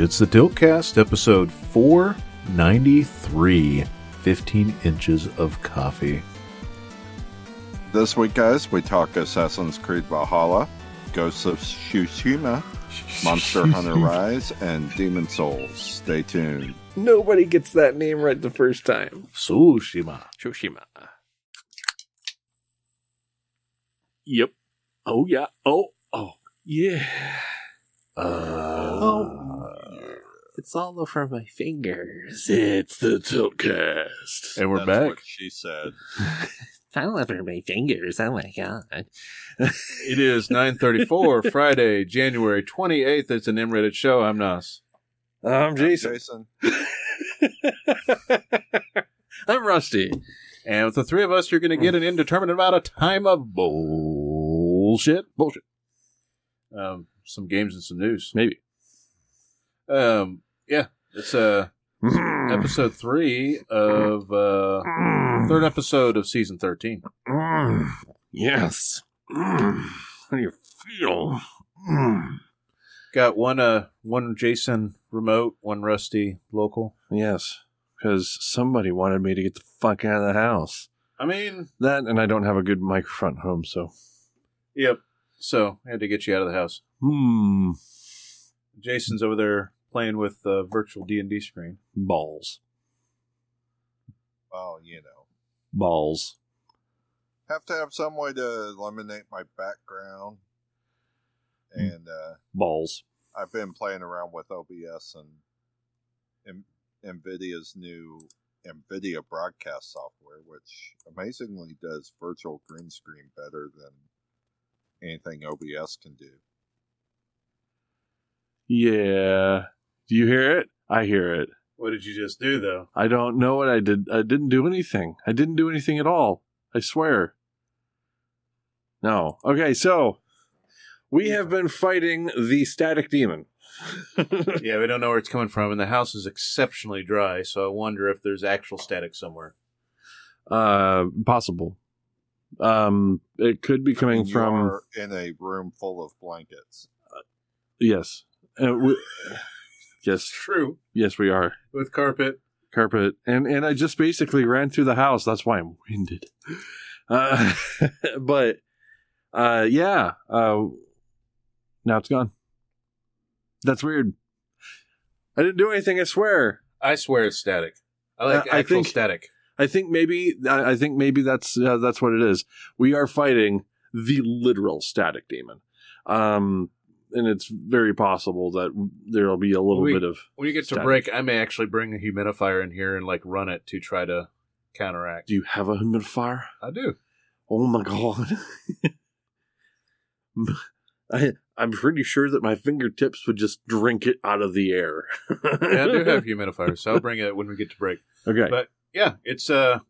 It's the Tiltcast, episode 493 15 inches of coffee. This week, guys, we talk Assassin's Creed Valhalla, Ghosts of Tsushima, Monster Hunter Rise, and Demon Souls. Stay tuned. Nobody gets that name right the first time. Tsushima. Tsushima. Yep. Oh yeah. Oh oh yeah. Uh, Oh. It's all over my fingers. It's the Tiltcast. and we're That's back. what she said. It's all over my fingers. Oh my god. It is 9:34 Friday, January 28th. It's an M-rated show. I'm Nas. I'm Jason. Jason. I'm Rusty. And with the three of us, you're going to get an indeterminate amount of time of bullshit. Bullshit. Um, some games and some news. Maybe. Um, yeah, it's uh, episode three of uh, third episode of season 13. Mm, yes. How do you feel? Got one uh one Jason remote, one Rusty local. Yes, because somebody wanted me to get the fuck out of the house. I mean, That, and I don't have a good microphone at home, so. yep. So I had to get you out of the house. Hmm. Jason's over there playing with the virtual D and D screen. Balls. Well, you know. Balls. Have to have some way to eliminate my background. And uh, Balls. I've been playing around with OBS and N- NVIDIA's new NVIDIA broadcast software, which amazingly does virtual green screen better than anything OBS can do. Yeah. Do you hear it? I hear it. What did you just do though? I don't know what I did. I didn't do anything. I didn't do anything at all. I swear. No. Okay, so we have been fighting the static demon. yeah, we don't know where it's coming from, and the house is exceptionally dry. So I wonder if there's actual static somewhere. uh possible. Um it could be coming You from are in a room full of blankets. yes. Uh, we, yes, True. yes we are. With carpet. Carpet and and I just basically ran through the house. That's why I'm winded. Uh but uh yeah, uh now it's gone. That's weird. I didn't do anything, I swear. I swear it's static. I like Uh, I think- static. I think maybe I I think maybe that's uh, that's what it is. We are fighting the literal static demon, um, and it's very possible that there'll be a little We- bit of When you get to break, I may actually bring a humidifier in here and like run it to try to counteract. Do you have a humidifier? I do. Oh my god! I I'm pretty sure that my fingertips would just drink it out of the air. Yeah, I do have humidifiers, so I'll bring it when we get to break. okay, But yeah, it's uh,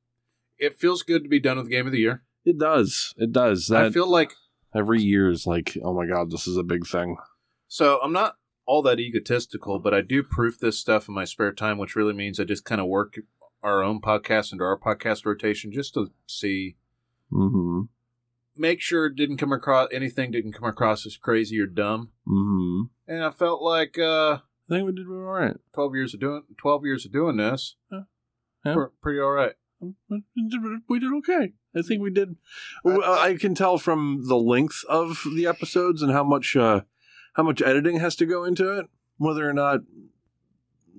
it feels good to be done with the game of the year. it does. It does. That I feel like every year is like, oh my god, this is a big thing. so. I'm not all that egotistical, but I do proof this stuff in my spare time, which really means I just kind of work our own podcast into our podcast rotation just to see, Mm-hmm. make sure it didn't come across anything didn't come across as crazy or dumb. Mm-hmm. And I felt like uh, I think we did all right. 12 years of doing 12 years of doing this, Yeah. Yeah. pre- pretty all right. we did okay. I think we did. well, I can tell from the length of the episodes and how much uh, how much editing has to go into it, whether or not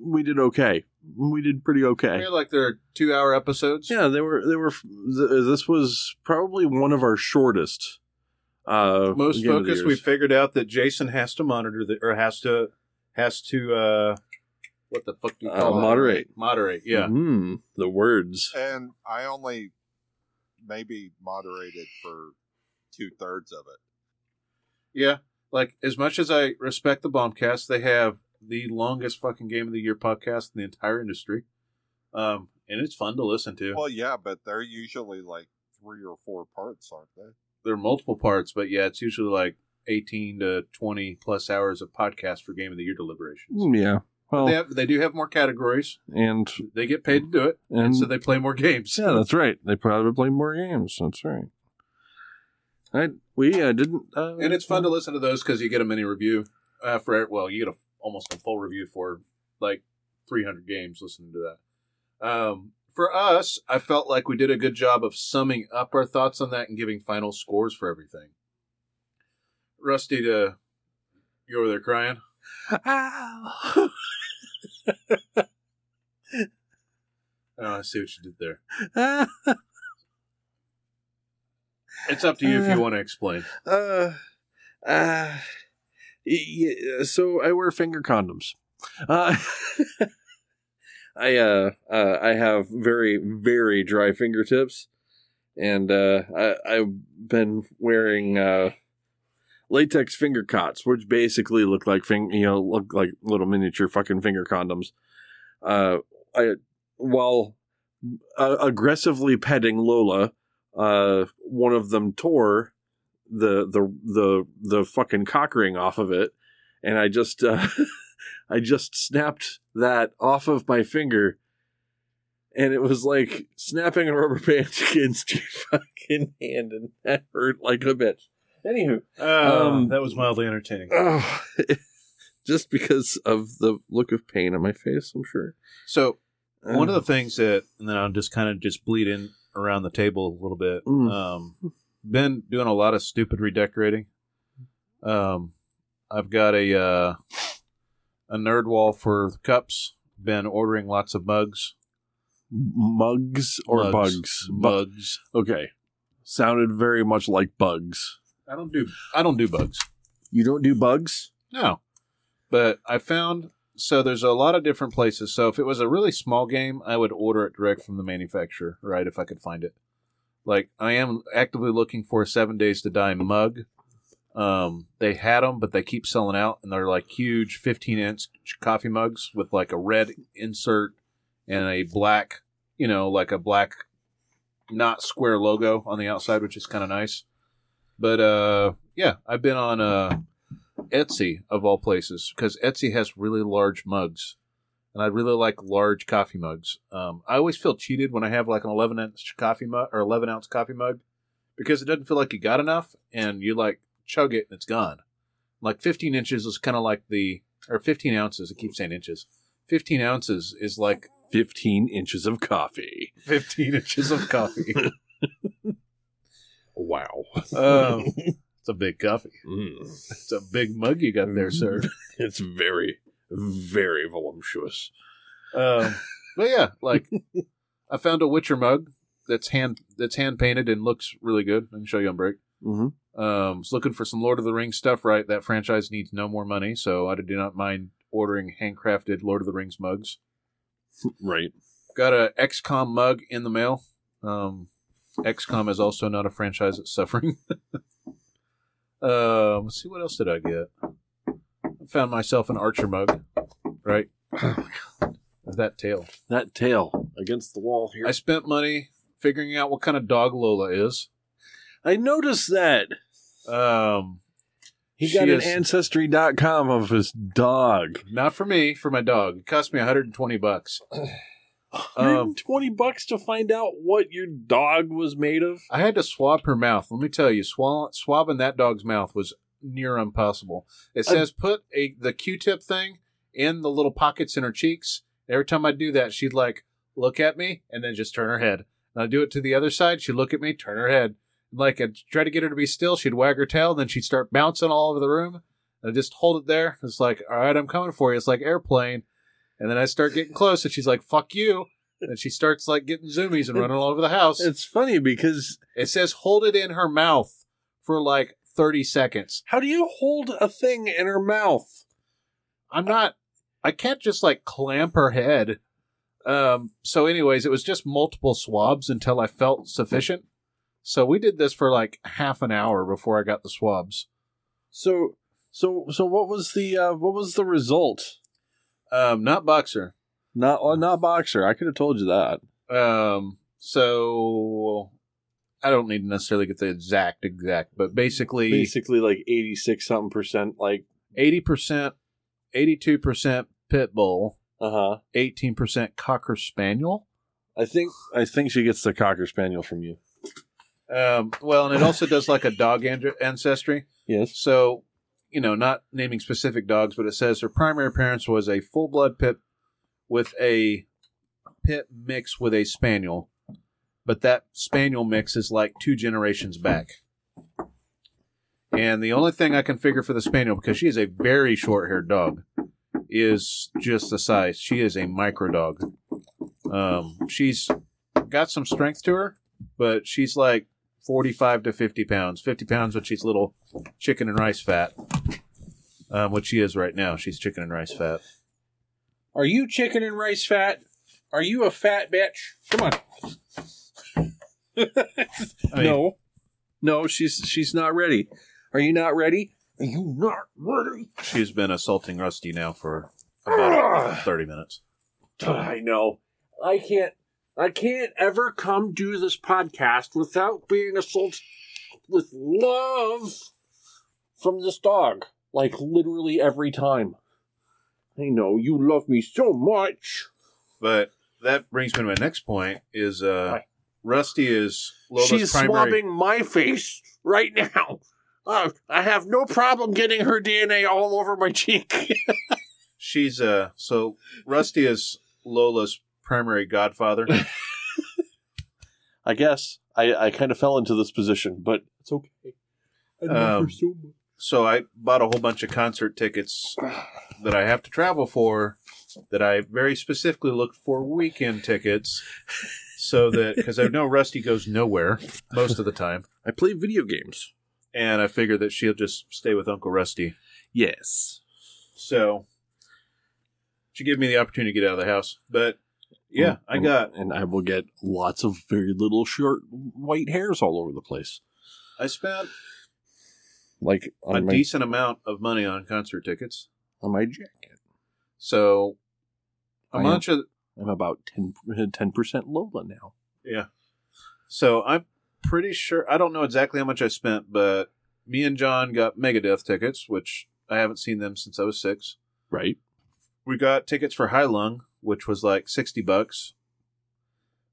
we did okay. We did pretty I okay. feel like they're two hour episodes. Yeah, they were. They were. th- This was probably one of our shortest. Uh, most game of the focused we figured out that jason has to monitor the or has to has to uh what the fuck do you Uh, call it moderate. moderate yeah Mm, the words. And I only maybe moderated for two thirds of it. yeah like as much as i respect the bombcast they have the longest fucking game of the year podcast in the entire industry um and it's fun to listen to Well, yeah, but they're usually like three or four parts, aren't they? there are multiple parts but yeah it's usually like 18 to 20 plus hours of podcast for game of the year deliberations Mm, Yeah. Well, they, have, they do have more categories and they get paid to do it and, and so they play more games Yeah, that's right. They probably play more games. That's right. I we uh, didn't. Uh, and it's fun to listen to those because you get a mini review uh, for well you get a almost a full review for like 300 games listening to that. Um, for us, I felt like we did a good job of summing up our thoughts on that and giving final scores for everything. Rusty, to you over there crying? Ow. Oh, I see what you did there. It's up to you if you want to explain. uh, uh, yeah, so I wear finger condoms. Uh, I uh, uh, I have very very dry fingertips, and uh, I, I've been wearing uh, latex finger cots, which basically look like fing- you know look like little miniature fucking finger condoms. Uh, I while uh, aggressively petting Lola, uh, one of them tore the the the the fucking cock ring off of it, and I just uh, I just snapped that off of my finger, and it was like snapping a rubber band against your fucking hand, and that hurt like a bitch. Anywho, Um, that was mildly entertaining. oh, just because of the look of pain on my face, I'm sure. So one of Uh, the things that, and then I'll just kind of just bleed in around the table a little bit. Mm. Um, been doing a lot of stupid redecorating. Um, I've got a uh, a nerd wall for cups. Been ordering lots of mugs mugs or Mugs. bugs? Bu- mugs. okay, sounded very much like bugs. I don't do I don't do bugs. You don't do bugs? No. But I found so there's a lot of different places. So if it was a really small game, I would order it direct from the manufacturer, right? If I could find it. Like I am actively looking for a Seven Days to Die mug. Um, they had them, but they keep selling out, and they're like huge 15 inch coffee mugs with like a red insert and a black, you know, like a black, not square logo on the outside, which is kind of nice. But uh, yeah, I've been on uh Etsy of all places because Etsy has really large mugs, and I really like large coffee mugs. Um, I always feel cheated when I have like an 11 ounce coffee mug or 11 ounce coffee mug because it doesn't feel like you got enough, and you like chug it and it's gone. Like 15 inches is kind of like the or 15 ounces. I keep saying inches. 15 ounces is like 15 inches of coffee. 15 inches of coffee. Wow. um, it's a big coffee. Mm. It's a big mug you got there, sir. It's very, very voluptuous. Um, but yeah, like I found a Witcher mug that's hand that's hand painted and looks really good. I can show you on break. Mm-hmm. Um, was looking for some Lord of the Rings stuff. Right, that franchise needs no more money, so I do not mind ordering handcrafted Lord of the Rings mugs. Right. Got a XCOM mug in the mail. Um, XCOM is also not a franchise that's suffering. um, let's see what else did I get. I found myself an Archer mug. Right, with that tail. That tail against the wall here. I spent money figuring out what kind of dog Lola is. I noticed that. Um, He got an is- ancestry.com of his dog. not for me, for my dog. It cost me 120 bucks. Um, 120 bucks to find out what your dog was made of. I had to swab her mouth. Let me tell you, swab, swabbing that dog's mouth was near impossible. It I- says put a the Q-tip thing in the little pockets in her cheeks. Every time I do that, she'd like look at me and then just turn her head. And I do it to the other side. She'd look at me, turn her head. Like I'd try to get her to be still. She'd wag her tail, then she'd start bouncing all over the room. I just hold it there. It's like, all right, I'm coming for you. It's like airplane. And then I start getting close, and she's like, "Fuck you." And she starts like getting zoomies and running all over the house. It's funny because It says hold it in her mouth for like 30 seconds. how do you hold a thing in her mouth? I'm not, I can't just like clamp her head. Um, so, anyways, it was just multiple swabs until I felt sufficient. So, we did this for like half an hour before I got the swabs. So, so, so, what was the uh, what was the result? Um, not boxer. Not uh, not boxer. I could have told you that. Um, so I don't need to necessarily get the exact, exact, but basically Basically, like eighty six something percent. Like, 80%, 82% pit bull, uh huh. 18% cocker spaniel. I think I think she gets the cocker spaniel from you. Um, well, and it also does like a dog an- ancestry. Yes. So you know, not naming specific dogs, but it says her primary parents was a full blood pit with a pit mix with a spaniel, but that spaniel mix is like two generations back. And the only thing I can figure for the spaniel, because she is a very short haired dog, is just the size. She is a micro dog. Um, she's got some strength to her, but she's like 45 to 50 pounds. 50 pounds when she's little chicken and rice fat. Um, what she is right now. She's chicken and rice fat. Are you chicken and rice fat? Are you a fat bitch? Come on. I mean, no, no, she's she's not ready. Are you not ready? Are you not ready? She's been assaulting Rusty now for about 30 minutes. I know. I can't. I can't ever come do this podcast without being assaulted with love from this dog. Like literally every time. I know you love me so much. But that brings me to my next point is uh. Rusty is Lola's She's primary... swabbing my face right now. Uh, I have no problem getting her DNA all over my cheek. She's uh so Rusty is Lola's primary godfather. I guess I, I kind of fell into this position, but it's okay. I Um, so so I bought a whole bunch of concert tickets that I have to travel for that I very specifically looked for weekend tickets so that because I know Rusty goes nowhere most of the time I play video games. and I figured that she'll just stay with Uncle Rusty. Yes. So she gave me the opportunity to get out of the house. But yeah, I got and I will get lots of very little short white hairs all over the place. I spent Like a my decent amount of money on concert tickets. on my jacket. So a I am- bunch of I'm about 10 percent Lola now. yeah. So I'm pretty sure I don't know exactly how much I spent, but me and John got Megadeth tickets, which I haven't seen them since I was six. Right? We got tickets for High Lung, which was like sixty bucks.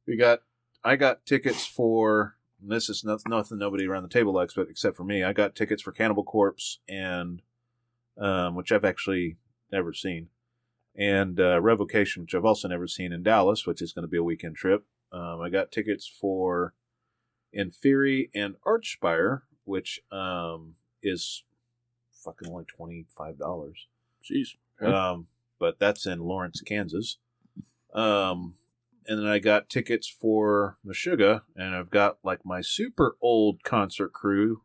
We got I got tickets for and this is nothing, nothing nobody around the table likes, but except for me, I got tickets for Cannibal Corpse and um, which I've actually never seen, and uh, Revocation, which I've also never seen in Dallas, which is going to be a weekend trip. Um, I got tickets for Inferi and Archspire, which um, is fucking only twenty five dollars. Jeez. Um, but that's in Lawrence, Kansas. Um, and then I got tickets for Meshuggah, and I've got like my super old concert crew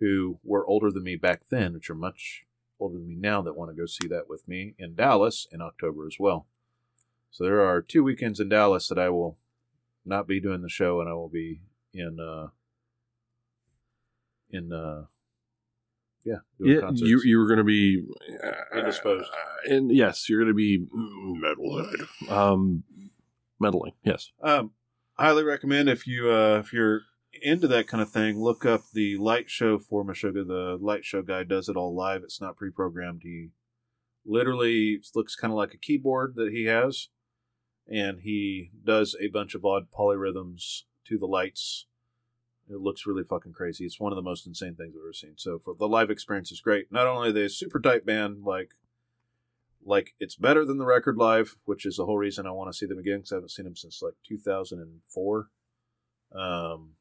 who were older than me back then, which are much older than me now, that want to go see that with me in Dallas in October as well. So there are two weekends in Dallas that I will not be doing the show, and I will be in uh in uh yeah doing Yeah, you you were going to be uh, Indisposed. and yes, you're going to be metalhead. Um, meddling. Yes. Um, highly recommend if you uh, if you're into that kind of thing, look up the light show for Meshuggah. The light show guy does it all live. It's not pre-programmed. He literally looks kind of like a keyboard that he has, and he does a bunch of odd polyrhythms to the lights. It looks really fucking crazy. It's one of the most insane things I've ever seen. So for the live experience is great. Not only they a super tight band, like like it's better than the record live, which is the whole reason I want to see them again because I haven't seen them since like 2004. Um,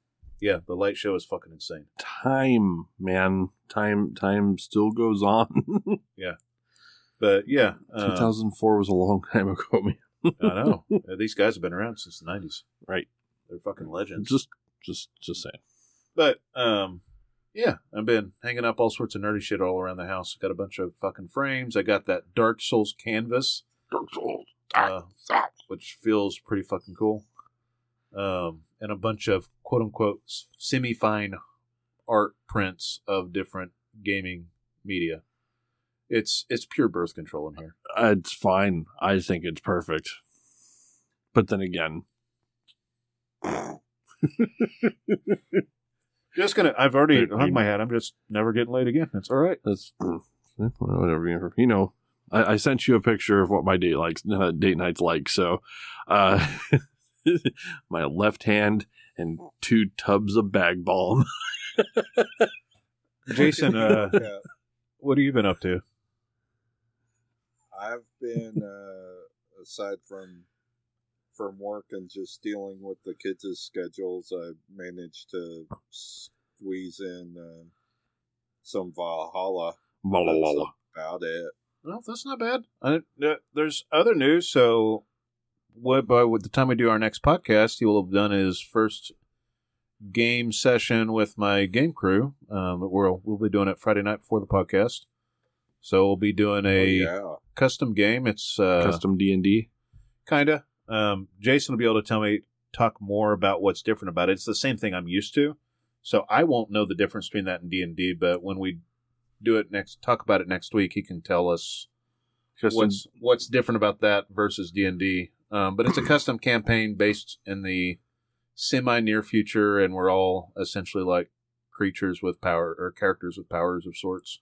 yeah, the light show is fucking insane. Time, man. Time. Time still goes on. Yeah, but yeah, uh, 2004 was a long time ago, man. I know these guys have been around since the 90s. Right. They're fucking legends. Just, just, just saying. But um, yeah, I've been hanging up all sorts of nerdy shit all around the house. Got a bunch of fucking frames. I got that Dark Souls canvas, Dark Souls. uh, which feels pretty fucking cool. Um, and a bunch of quote unquote semi fine art prints of different gaming media. It's it's pure birth control in here. Uh, It's fine. I think it's perfect. But then again, Just gonna. I've already Wait, hung wait. my hat. I'm just never getting laid again. That's all right. that's eh, whatever. you- You know, I, I sent you a picture of what my date likes, uh, date night's like. So, uh, my left hand and two tubs of bag balm. Jason, uh, Yeah. what have you been up to? I've been uh, aside from from work and just dealing with the kids' schedules. I've managed to squeeze in uh, some Valhalla. Valhalla. That's about it. Well, that's not bad. I, uh, there's other news. So, what by the time we do our next podcast, he will have done his first game session with my game crew. Um, we'll we'll be doing it Friday night before the podcast. So we'll be doing a oh, custom game. It's uh, Custom D and D. kinda. Um, Jason will be able to tell me talk more about what's different about it. It's the same thing I'm used to, so I won't know the difference between that and D and D. But when we do it next, talk about it next week, he can tell us what's what's different about that versus D and D. Um, but it's a custom campaign based in the semi near future, and we're all essentially like creatures with power or characters with powers of sorts.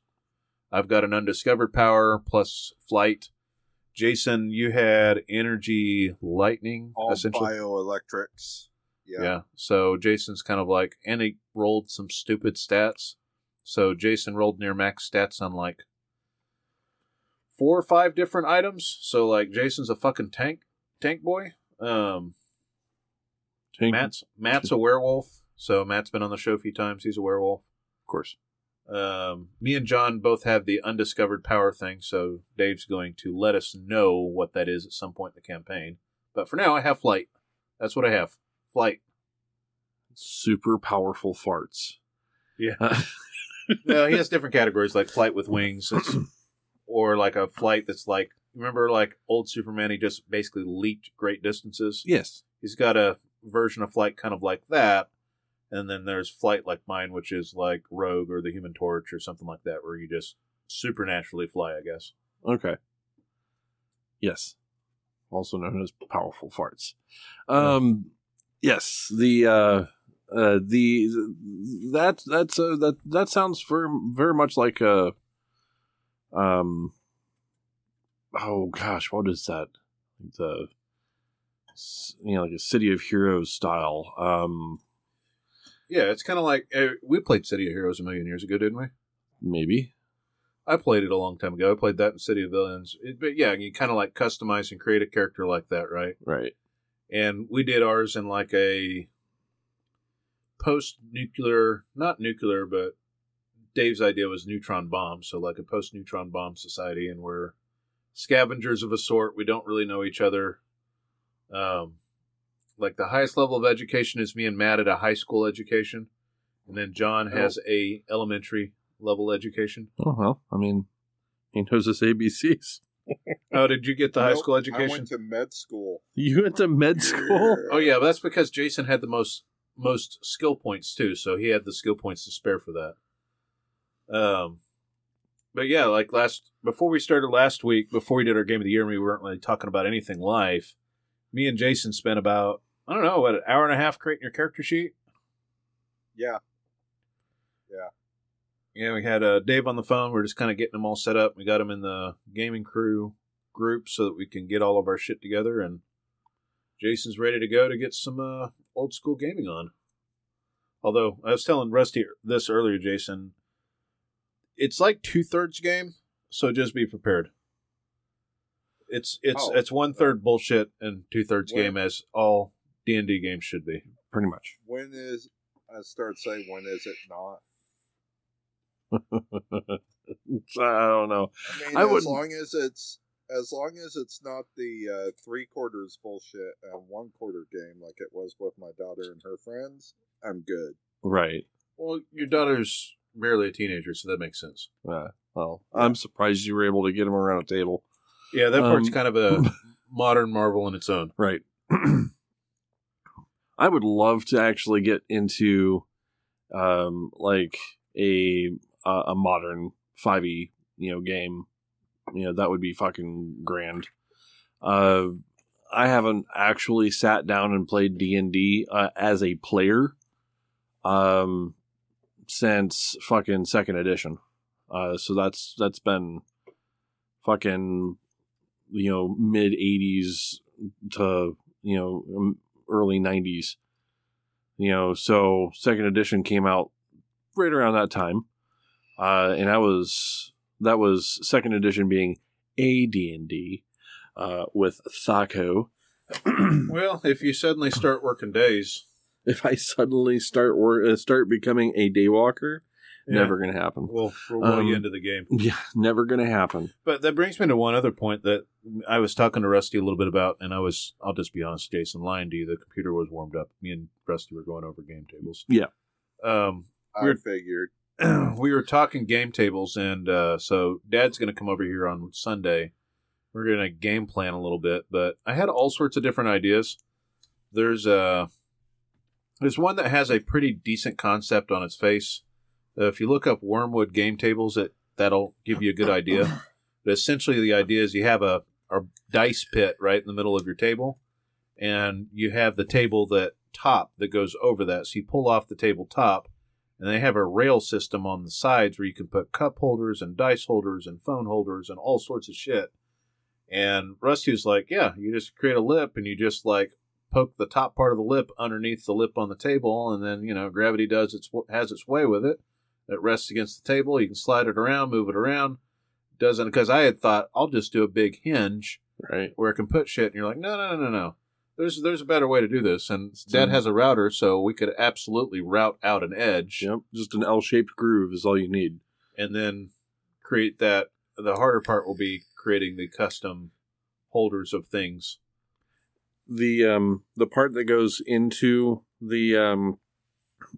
I've got an undiscovered power plus flight. Jason, you had energy lightning, All essentially. bioelectrics. Yeah. Yeah. So Jason's kind of like, and he rolled some stupid stats. So Jason rolled near max stats on like four or five different items. So like Jason's a fucking tank, tank boy. Um, Tank- Matt's Matt's a werewolf. So Matt's been on the show a few times. He's a werewolf. of course. Um, me and John both have the undiscovered power thing, so Dave's going to let us know what that is at some point in the campaign. But for now, I have flight. That's what I have. Flight. Super powerful farts. Yeah. no, he has different categories like flight with wings, or like a flight that's like remember like old Superman. He just basically leaped great distances. Yes. He's got a version of flight kind of like that, and then there's flight like mine, which is like Rogue or the Human Torch or something like that, where you just supernaturally fly. I guess. Okay. Yes. Also known as powerful farts. Um yes, the uh uh the that that's uh, that that sounds very very much like a um oh gosh, what is that? The you know like a City of Heroes style. Um Yeah, it's kind of like uh, we played City of Heroes a million years ago, didn't we? maybe. I played it a long time ago. I played that in City of Villains. It, but yeah, you kind of like customize and create a character like that, right? Right. and we did ours in like a post nuclear not nuclear but dave's idea was neutron bomb so like a post neutron bomb society and we're scavengers of a sort we don't really know each other um like the highest level of education is me and matt at a high school education and then john has a elementary level education Oh well, I mean he knows his ABCs. oh did you get the high Nope, school I education went to med school. You went to med school? Oh yeah, but that's because Jason had the most most skill points too, so he had the skill points to spare for that. Um, but yeah, like last before we started last week, before we did our game of the year, and we weren't really talking about anything live. Me and Jason spent about I don't know what an hour and a half creating your character sheet. Yeah. Yeah, Yeah, we had uh, Dave on the phone. We are just kind of getting them all set up. We got them in the gaming crew group so that we can get all of our shit together. And Jason's ready to go to get some uh, old school gaming on. Although I was telling Rusty this earlier, Jason, it's like two thirds game, so just be prepared. It's it's Oh. it's one third bullshit and two thirds game as all D and D games should be. Pretty much. When is I start saying when is it not? I don't know. I mean, I as wouldn't- long as it's as long as it's not the uh, three quarters bullshit and one quarter game like it was with my daughter and her friends, I'm good. Right. Well, your daughter's barely a teenager, so that makes sense. Uh, well, I'm surprised you were able to get him around a table. Yeah, that part's Um, kind of a modern marvel in its own. Right. I would love to actually get into, um, like a a, modern five e you know game. You know that would be fucking grand. Uh, I haven't actually sat down and played D and D uh, as a player, um, since fucking second edition. Uh, so that's that's been fucking you know mid 80s to you know early 90s you know so second edition came out right around that time. Uh and i was that was second edition being a D&D uh, with Thaco. Well, if you suddenly start working days, if I suddenly start work, uh, start becoming a daywalker, yeah, never going to happen. We'll, we'll roll you Um, into the game. Yeah, never going to happen. But that brings me to one other point that I was talking to Rusty a little bit about, and I was, I'll just be honest, Jason, lying to you. The computer was warmed up. Me and Rusty were going over game tables. Yeah. Um, I Weird. figured. we were talking game tables, and uh, so Dad's going to come over here on Sunday. We're going to game plan a little bit, but I had all sorts of different ideas. There's uh, there's one that has a pretty decent concept on its face. Uh, if you look up Wyrmwood game tables, it that'll give you a good idea. But essentially, the idea is you have a, a dice pit right in the middle of your table, and you have the table that top that goes over that. So you pull off the table top, and they have a rail system on the sides where you can put cup holders and dice holders and phone holders and all sorts of shit. And Rusty was like, "Yeah, you just create a lip and you just like poke the top part of the lip underneath the lip on the table, and then you know gravity does its has its way with it. It rests against the table. You can slide it around, move it around. Doesn't because I had thought I'll just do a big hinge Right. where it can put shit, and you're like, no, no, no, no, no. There's there's a better way to do this, and Dad Mm. has a router, so we could absolutely route out an edge Yep. Just an L-shaped groove is all you need. and then create that. The harder part will be creating the custom holders of things. The um the part that goes into the um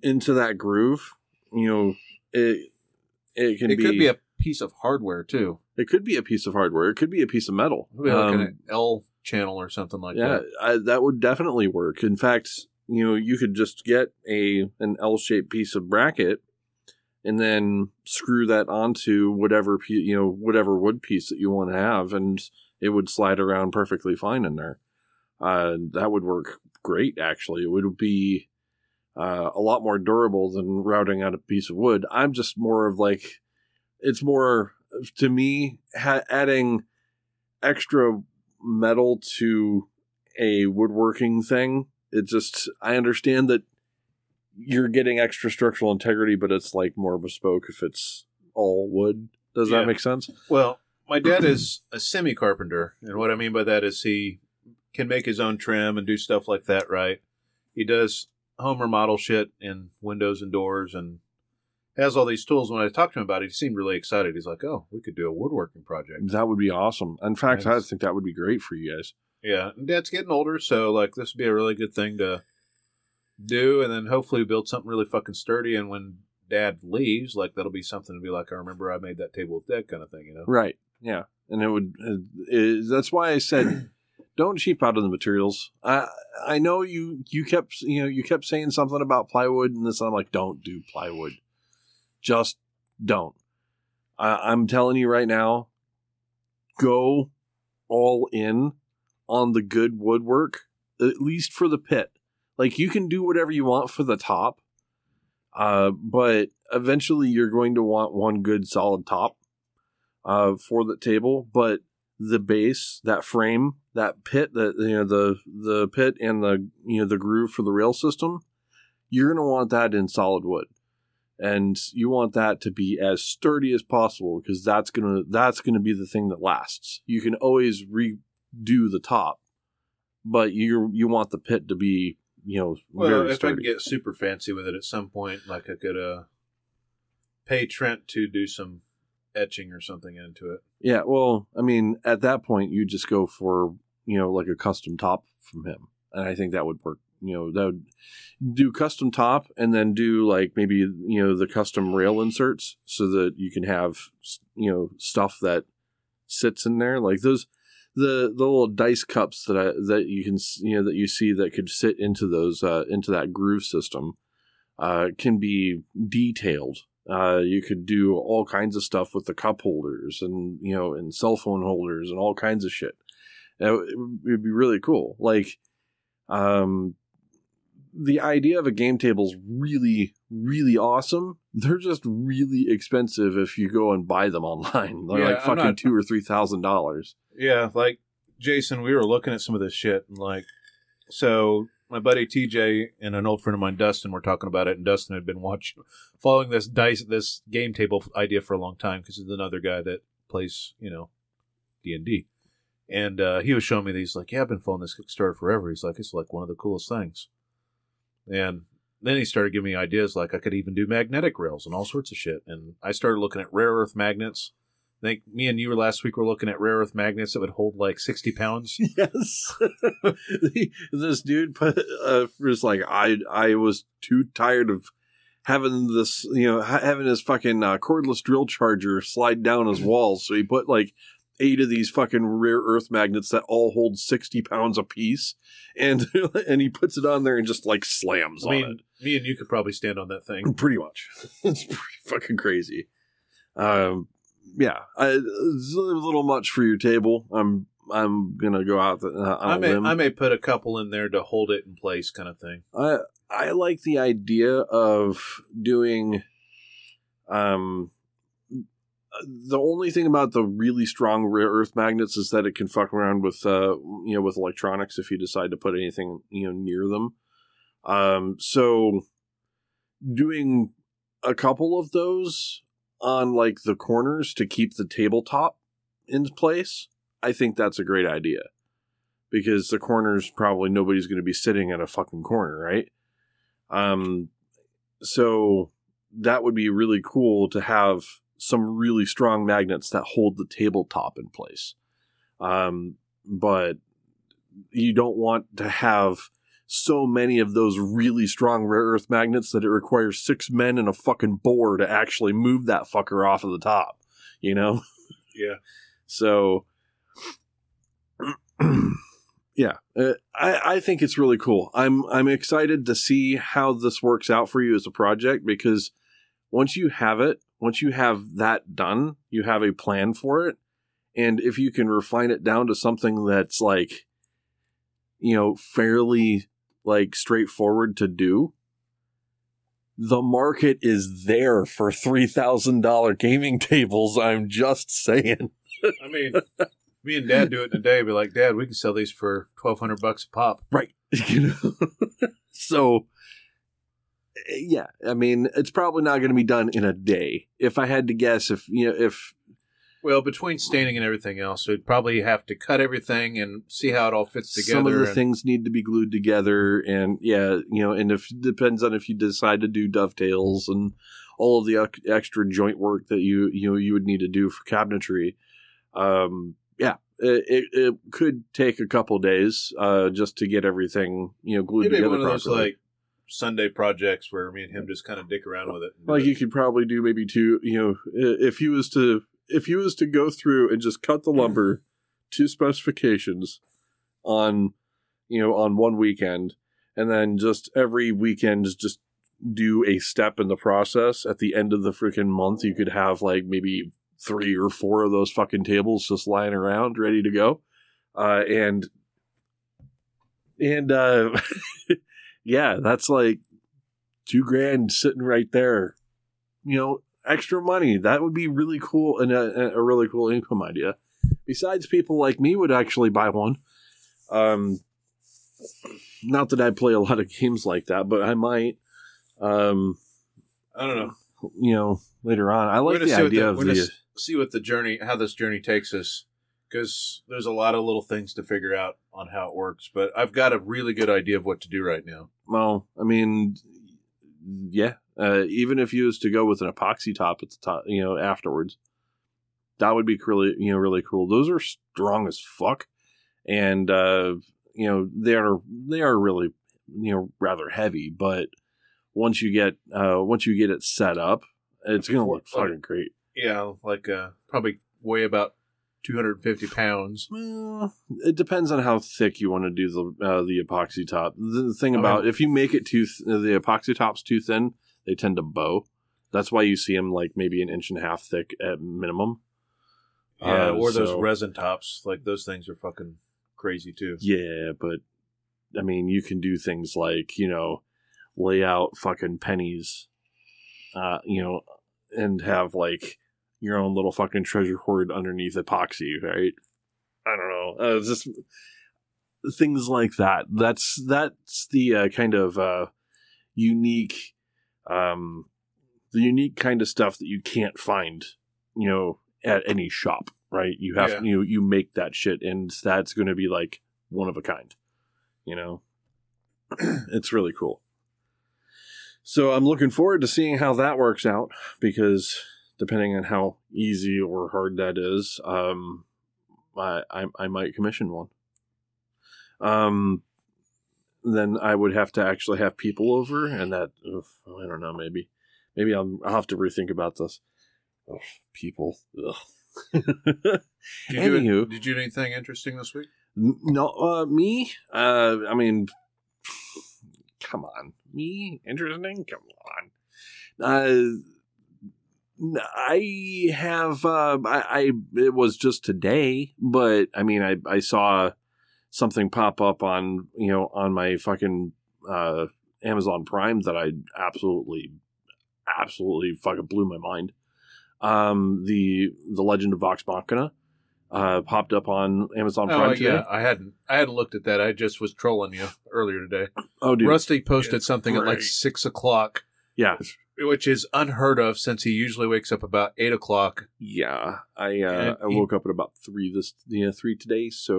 into that groove, you know, it it can it be, could be a piece of hardware too. it could be a piece of hardware. It could be a piece of metal. Maybe like Um, an L channel or something like yeah, that. I, that would definitely work. In fact, you know, you could just get a an L-shaped piece of bracket and then screw that onto whatever you know whatever wood piece that you want to have, and it would slide around perfectly fine in there. Uh, that would work great. Actually, it would be uh, a lot more durable than routing out a piece of wood. I'm just more of like it's more to me ha- adding extra metal to a woodworking thing. It just I understand that you're getting extra structural integrity, but it's like more bespoke if it's all wood. Does Yeah. that make sense? Well, my dad is a semi carpenter, and what I mean by that is he can make his own trim and do stuff like that. Right? He does home remodel shit and windows and doors, and has all these tools. When I talked to him about it, he seemed really excited. He's like, "Oh, we could do a woodworking project." That would be awesome. In fact, I think that would be great for you guys. Yeah, and Dad's getting older, so like this would be a really good thing to do, and then hopefully build something really fucking sturdy. And when Dad leaves, like that'll be something to be like, I remember I made that table with Dad, kind of thing, you know? Right. Yeah. And it would. Uh, it, that's why I said, don't cheap out on the materials. I I know you you kept you know you kept saying something about plywood and this. And I'm like, don't do plywood. Just don't. I, I'm telling you right now, go all in on the good woodwork, at least for the pit. Like you can do whatever you want for the top, uh, but eventually you're going to want one good solid top uh, for the table. But the base, that frame, that pit, that you know the the pit and the you know the groove for the rail system, you're going to want that in solid wood and you want that to be as sturdy as possible because that's gonna that's gonna be the thing that lasts. You can always redo the top, but you you want the pit to be you know Well, very if I could get super fancy with it at some point, like I could uh, pay Trent to do some etching or something into it. yeah, well, I mean, at that point, you just go for you know like a custom top from him, and I think that would work. You know, that would do custom top, and then do like maybe you know the custom rail inserts, so that you can have you know stuff that sits in there, like those the the little dice cups that I, that you can you know that you see that could sit into those uh, into that groove system uh, can be detailed. Uh, you could do all kinds of stuff with the cup holders and you know and cell phone holders and all kinds of shit. It would be really cool. Like, um, the idea of a game table is really really awesome. They're just really expensive if you go and buy them online. They're Yeah, like fucking not- two or three thousand dollars. Yeah, like Jason, we were looking at some of this shit and like, so my buddy TJ and an old friend of mine, Dustin, were talking about it, and Dustin had been watching, following this dice, this game table idea for a long time because he's another guy that plays, you know, D and D, and uh, he was showing me these. Like, yeah, I've been following this Kickstarter forever. He's like, it's like one of the coolest things, and then he started giving me ideas like I could even do magnetic rails and all sorts of shit. And I started looking at rare earth magnets. I think me and you were last week were looking at rare earth magnets that would hold like sixty pounds. Yes, this dude put uh, was like I I was too tired of having this you know having his fucking uh, cordless drill charger slide down his walls, so he put like eight of these fucking rare earth magnets that all hold sixty pounds apiece, and and he puts it on there and just like slams I on mean, me and you could probably stand on that thing. Pretty much, it's pretty fucking crazy. Um, yeah, I, it's a little much for your table. I'm I'm gonna go out the, uh, I may limb. I may put a couple in there to hold it in place, kind of thing. I I like the idea of doing um the only thing about the really strong rare earth magnets is that it can fuck around with uh you know with electronics if you decide to put anything you know near them. Um so doing a couple of those on like the corners to keep the tabletop in place, I think that's a great idea. Because the corners probably nobody's going to be sitting at a fucking corner, right? Um, so that would be really cool to have some really strong magnets that hold the tabletop in place. Um, but you don't want to have so many of those really strong rare earth magnets that it requires six men and a fucking boar to actually move that fucker off of the top, you know? Yeah. So, yeah, uh, I I think it's really cool. I'm I'm excited to see how this works out for you as a project because once you have it, once you have that done, you have a plan for it, and if you can refine it down to something that's like, you know, fairly like straightforward to do. The market is there for three thousand dollar gaming tables. I'm just saying. I mean, me and Dad do it in a day. Be like, Dad, we can sell these for twelve hundred bucks a pop. Right. You know. so yeah, I mean, it's probably not going to be done in a day. If I had to guess, if you know, if Well, between staining and everything else, we'd probably have to cut everything and see how it all fits together. some of the and- things need to be glued together, and yeah, you know, and if depends on if you decide to do dovetails and all of the extra joint work that you you know you would need to do for cabinetry. Um, yeah, it, it, could take a couple days uh, just to get everything you know glued together. maybe together one of those like Sunday projects where me and him just kind of dick around with it. like you could probably do maybe two you know if he was to if he was to go through and just cut the lumber to specifications on you know on one weekend and then just every weekend just do a step in the process at the end of the freaking month you could have like maybe three or four of those fucking tables just lying around ready to go. Uh and and uh yeah that's like two grand sitting right there. You know extra money that would be really cool and a, a really cool income idea besides people like me would actually buy one um not that i play a lot of games like that but i might um I don't know. you know later on i like the idea the- of the see what the journey, how this journey takes us, because there's a lot of little things to figure out on how it works. But I've got a really good idea of what to do right now. well i mean yeah uh, even if you was to go with an epoxy top at the top you know afterwards that would be really you know really cool. Those are strong as fuck. And uh you know they are they are really you know rather heavy. But once you get uh once you get it set up it's gonna look Like- fucking great. Yeah, like uh, probably weigh about 250 pounds. well it depends on how thick you want to do the uh, the epoxy top. The, thing I about mean- if you make it too th- the epoxy top's too thin they tend to bow that's why you see them like maybe an inch and a half thick at minimum Yeah, Uh, or those resin tops. Like those things are fucking crazy too. Yeah, but I mean, you can do things like you know, lay out fucking pennies, uh, you know, and have like your own little fucking treasure hoard underneath epoxy, right? I don't know. Uh, just things like that. That's that's the uh, kind of uh, unique, um, the unique kind of stuff that you can't find, you know, at any shop. Right? You have Yeah. you you make that shit, and that's going to be like one of a kind. You know, it's really cool. So I'm looking forward to seeing how that works out because depending on how easy or hard that is, um, I, I I might commission one. Um, then I would have to actually have people over, and that ugh, I don't know. Maybe maybe I'll, I'll have to rethink about this. Ugh, people. Ugh. Did you, do, Anywho. did you do anything interesting this week? No, uh, me. Uh, I mean, come on, me interesting. Come on. Uh, I have. Uh, I, I. It was just today, but I mean, I I saw something pop up on you know on my fucking uh Amazon Prime that I absolutely, absolutely fucking blew my mind. Um, the the Legend of Vox Machina uh popped up on Amazon Prime Oh today. yeah, I hadn't. I hadn't looked at that. I just was trolling you earlier today. Oh, dude. Rusty posted it's something at like six o'clock, yeah, which is unheard of since he usually wakes up about eight o'clock. yeah. I uh, And I he- woke up at about three this you know, three today. So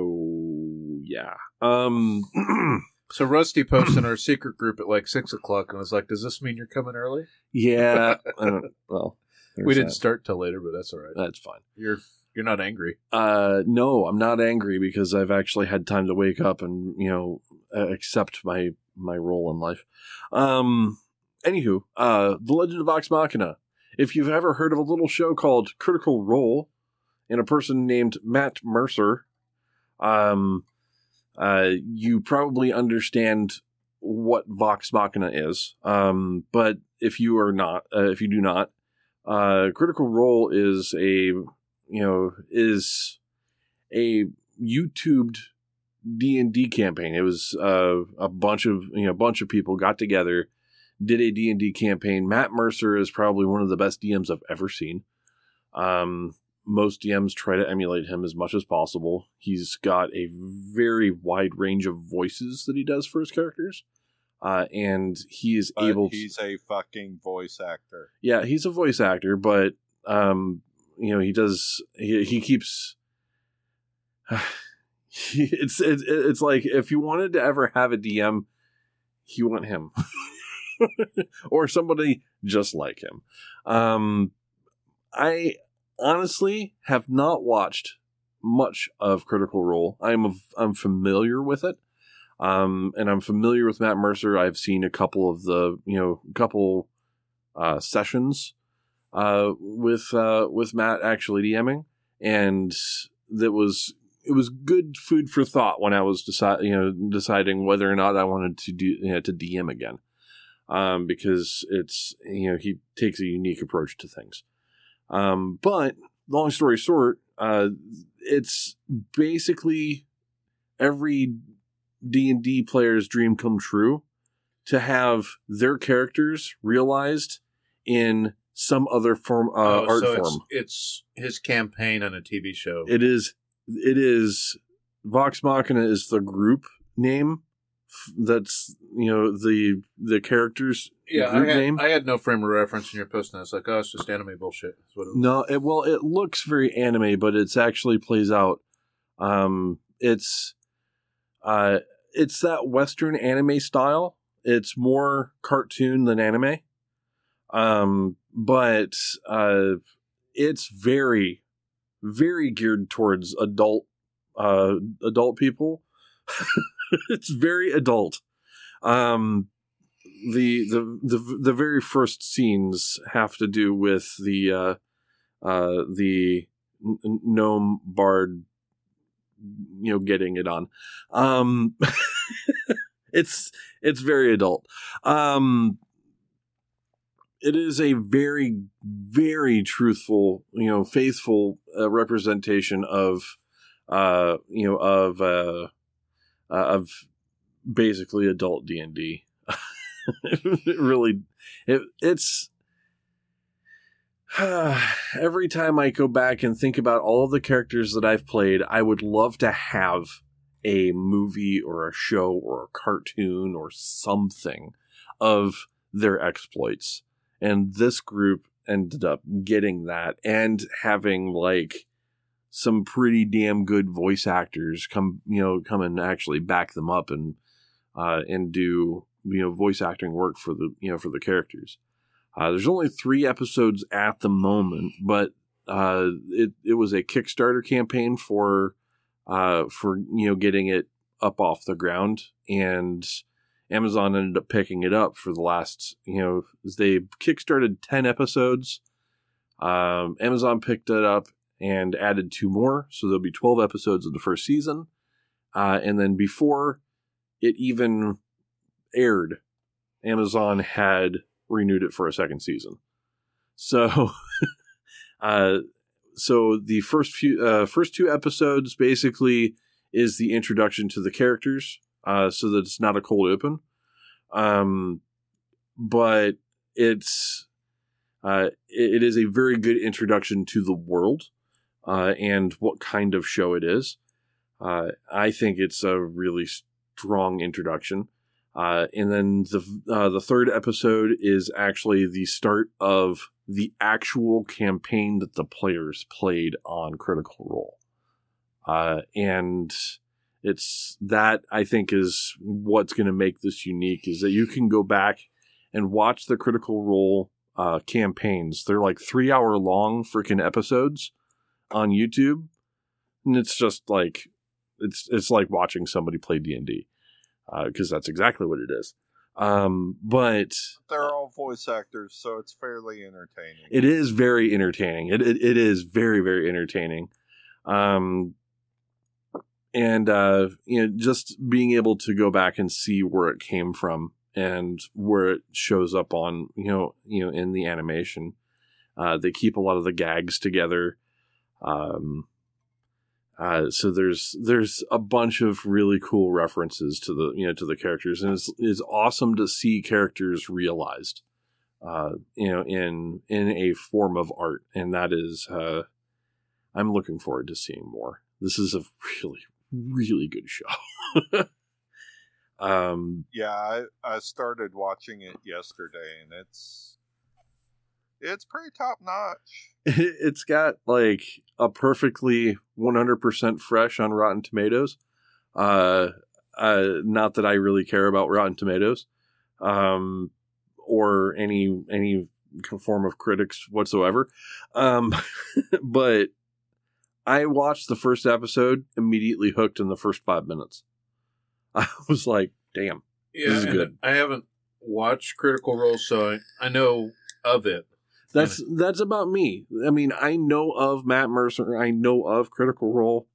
yeah. Um. So Rusty posted in our secret group at like six o'clock and was like, "Does this mean you're coming early?" yeah. Don't, well, we didn't that. start till later, but that's all right. That's fine. You're you're not angry. Uh, no, I'm not angry because I've actually had time to wake up and you know uh, accept my my role in life. Um. Anywho, uh, The Legend of Vox Machina. If you've ever heard of a little show called Critical Role, and a person named Matt Mercer, um, uh, you probably understand what Vox Machina is. Um, but if you are not, uh, if you do not, uh, Critical Role is a you know is a YouTubed D and D campaign. It was uh, a bunch of you know a bunch of people got together, did a D and D campaign. Matt Mercer is probably one of the best DMs I've ever seen. Um, most DMs try to emulate him as much as possible. He's got a very wide range of voices that he does for his characters. Uh, and he is But able to he's a fucking voice actor. yeah, he's a voice actor, but um, you know, he does he he keeps. it's it's it's like if you wanted to ever have a DM, you want him, or somebody just like him. Um, I honestly have not watched much of Critical Role. I'm a, I'm familiar with it. Um, and I'm familiar with Matt Mercer. I've seen a couple of the, you know, couple uh, sessions uh, with uh, with Matt actually DMing, and that was it was good food for thought when I was decide, you know, deciding whether or not I wanted to do you know, to DM again, um, because it's you know he takes a unique approach to things. Um, but long story short, uh, it's basically every D and D player's dream come true to have their characters realized in some other form uh, Oh, art so form. It's, it's his campaign on a TV show. It is it is Vox Machina is the group name that's you know the the characters yeah, I had, name. I had no frame of reference in your posting. I was like, oh, it's just anime bullshit. It. No, it, well, it looks very anime, but it's actually plays out. Um, it's, uh, it's that Western anime style. It's more cartoon than anime. Um, but uh, it's very, very geared towards adult, uh, adult people. it's very adult. Um, the the the the very first scenes have to do with the uh uh the gnome bard you know getting it on um it's it's very adult um it is a very very truthful you know faithful uh, representation of uh you know of uh, uh of basically adult d&d it really it, it's every time i go back and think about all of the characters that i've played i would love to have a movie or a show or a cartoon or something of their exploits. And this group ended up getting that and having like some pretty damn good voice actors come, you know, come and actually back them up and uh, and do you know voice acting work for the you know for the characters. Uh, there's only three episodes at the moment, but uh, it it was a Kickstarter campaign for uh, for you know getting it up off the ground, and Amazon ended up picking it up for the last you know they kickstarted ten episodes. Um, Amazon picked it up and added two more, so there'll be twelve episodes of the first season, uh, and then before it even aired, Amazon had renewed it for a second season. So, uh, so the first few, uh, first two episodes basically is the introduction to the characters, uh, so that it's not a cold open. Um, but it's, uh, it, it is a very good introduction to the world, uh, and what kind of show it is. Uh, I think it's a really strong introduction. Uh, and then the uh, the third episode is actually the start of the actual campaign that the players played on Critical Role, uh, and it's that I think is what's going to make this unique is that you can go back and watch the Critical Role uh, campaigns. They're like three hour long freaking episodes on YouTube, and it's just like it's it's like watching somebody play D and D because uh, that's exactly what it is. Um, but they're all voice actors, so it's fairly entertaining. It is very entertaining. It it, it is very very entertaining. Um, and uh, you know, just being able to go back and see where it came from and where it shows up on you know you know in the animation. Uh, they keep a lot of the gags together. Um, uh, so there's there's a bunch of really cool references to the you know to the characters, and it's, it's awesome to see characters realized, uh, you know, in in a form of art, and that is uh, I'm looking forward to seeing more. This is a really really good show. um, yeah, I I started watching it yesterday, and it's it's pretty top notch. It's got like a perfectly 100% fresh on Rotten Tomatoes. Uh, uh, not that I really care about Rotten Tomatoes, um, or any any form of critics whatsoever. Um, but I watched the first episode, immediately hooked in the first five minutes. I was like, "Damn, yeah, this is good." I haven't watched Critical Role, so I, I know of it. That's that's about me. I mean, I know of Matt Mercer. I know of Critical Role.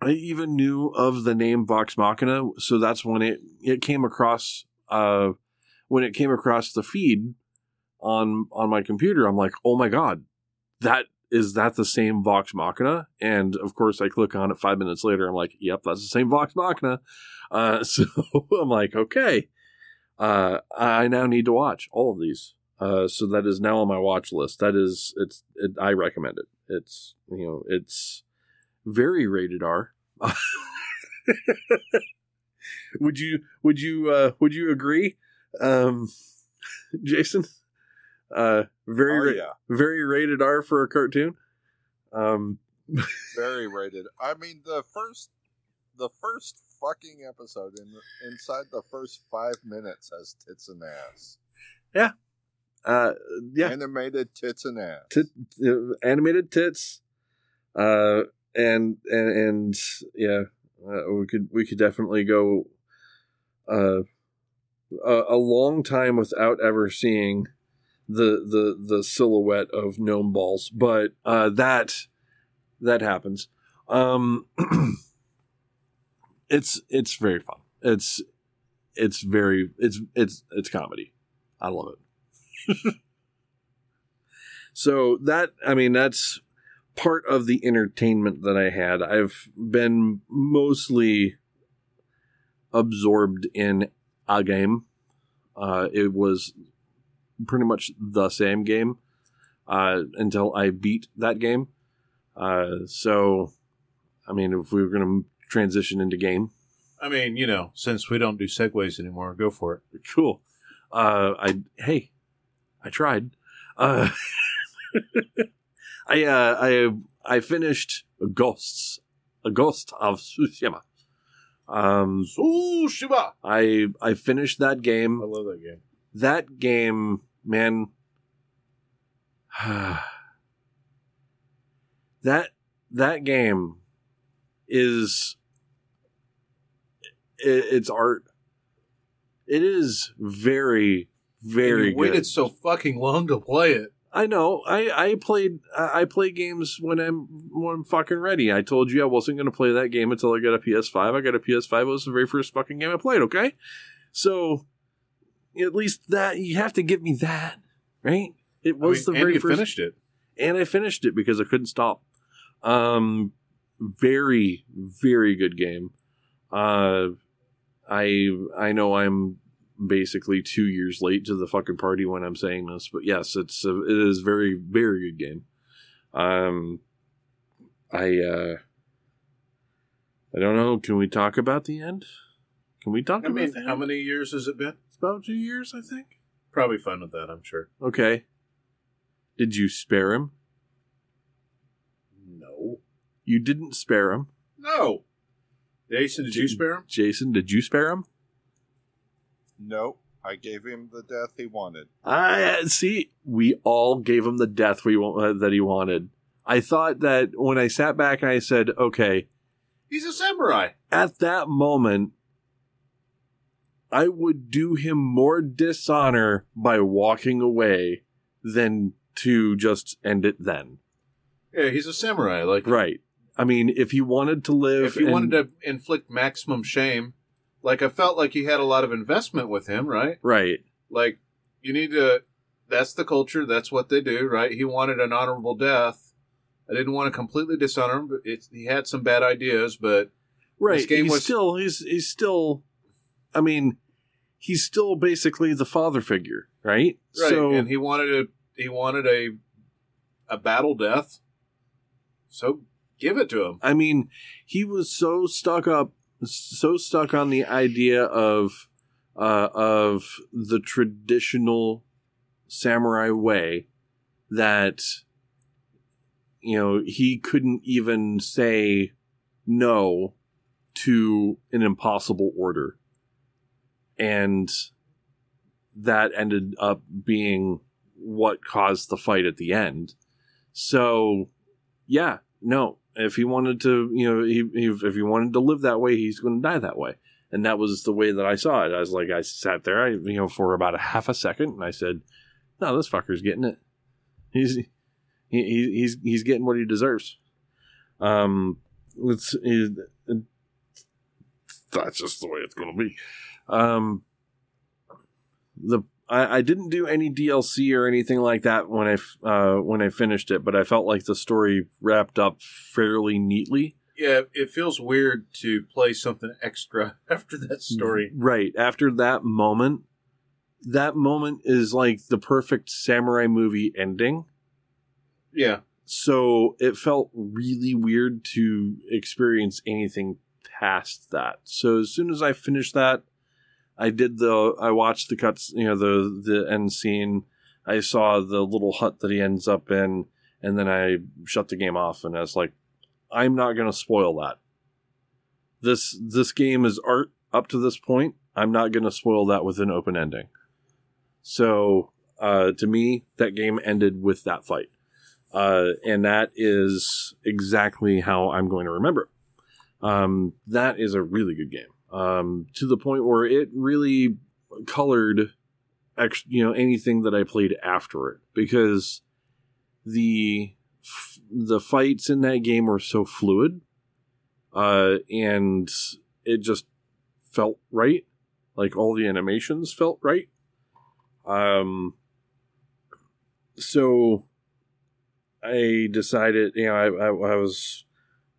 I even knew of the name Vox Machina, so that's when it it came across uh when it came across the feed on on my computer. I'm like, oh my god, that is that the same Vox Machina? And of course, I click on it five minutes later. I'm like, yep, that's the same Vox Machina. Uh, so I'm like, okay, uh, I now need to watch all of these. Uh, so that is now on my watch list. That is, it's, it, I recommend it. It's, you know, it's very rated R. would you, would you, uh, would you agree, um, Jason? Uh, very, oh, yeah. very rated R for a cartoon. Um, very rated. I mean, the first, the first fucking episode in inside the first five minutes has tits and ass. Yeah, uh, yeah, animated tits and ass, Tit, uh, animated tits, uh, and and and yeah, uh, we could we could definitely go uh, a, a long time without ever seeing the the the silhouette of gnome balls, but uh, that that happens. Um, it's it's very fun. It's it's very it's it's it's comedy. I love it. So that I mean that's part of the entertainment that I had. I've been mostly absorbed in a game. Uh, it was pretty much the same game uh, until I beat that game. Uh, so, I mean, if we were going to transition into game. I mean, you know, since we don't do segues anymore, go for it. Cool. Uh, I hey, I tried. Uh, I uh, I I finished Ghosts, a Ghost of Tsushima. Um, Tsushima. I I finished that game. I love that game. That game, man. that that game is it, it's art. It is very very And you waited good. so fucking long to play it. I know. I I played I I play games when I'm when I'm fucking ready. I told you I wasn't going to play that game until I got a PS5. I got a PS5. It was the very first fucking game I played. Okay, so at least that you have to give me that, right? It I was mean, the and very you first, finished it. and I finished it because I couldn't stop. Um, very very good game. Uh, I I know I'm basically two years late to the fucking party when I'm saying this, but yes, it's a, it is very very good game. Um, I uh, I don't know. Can we talk about the end? Can we talk I about mean, how many years has it been? It's about two years, I think. Probably fun with that, I'm sure. Okay. Did you spare him? No. You didn't spare him. No. Jason, did you spare him? Jason, did you spare him? Nope. I gave him the death he wanted. I see. We all gave him the death we uh, that he wanted. I thought that when I sat back and I said, "Okay," He's a samurai. at that moment, I would do him more dishonor by walking away than to just end it then. Yeah, he's a samurai. Like, Right. I mean, if he wanted to live, if he and- wanted to inflict maximum shame, like I felt like you had a lot of investment with him, right? right, Like, you need to. That's the culture. That's what they do, right? He wanted an honorable death. I didn't want to completely dishonor him, but it's, he had some bad ideas. But right. Game he's was- still he's he's still. I mean, he's still basically the father figure, right? right, So and he wanted a he wanted a a battle death. So give it to him. I mean, he was so stuck up, so stuck on the idea of, uh, of the traditional samurai way that, you know, he couldn't even say no to an impossible order. And that ended up being what caused the fight at the end. So, yeah, no. If he wanted to, you know, he, he, if he wanted to live that way, he's going to die that way. And that was the way that I saw it. I was like, I sat there, I, you know, for about a half a second, and I said, "No, this fucker's getting it. He's he, he, he's he's getting what he deserves." Um, it's it, it- that's just the way it's going to be. Um, the I, I didn't do any DLC or anything like that when I f- uh, when I finished it, but I felt like the story wrapped up fairly neatly. Yeah, it feels weird to play something extra after that story. Right after that moment, that moment is like the perfect samurai movie ending. Yeah, So it felt really weird to experience anything past that. So as soon as I finished that, I did the I watched the cuts, you know, the the end scene. I saw the little hut that he ends up in, and then I shut the game off and I was like, I'm not gonna spoil that. This this game is art up to this point. I'm not gonna spoil that with an open ending. So uh, to me, that game ended with that fight. Uh, and that is exactly how I'm going to remember it. Um, that is a really good game. Um, to the point where it really colored, ex- you know, anything that I played after it because the f- the fights in that game were so fluid, uh, and it just felt right. Like all the animations felt right. Um, so I decided, you know, I, I, I was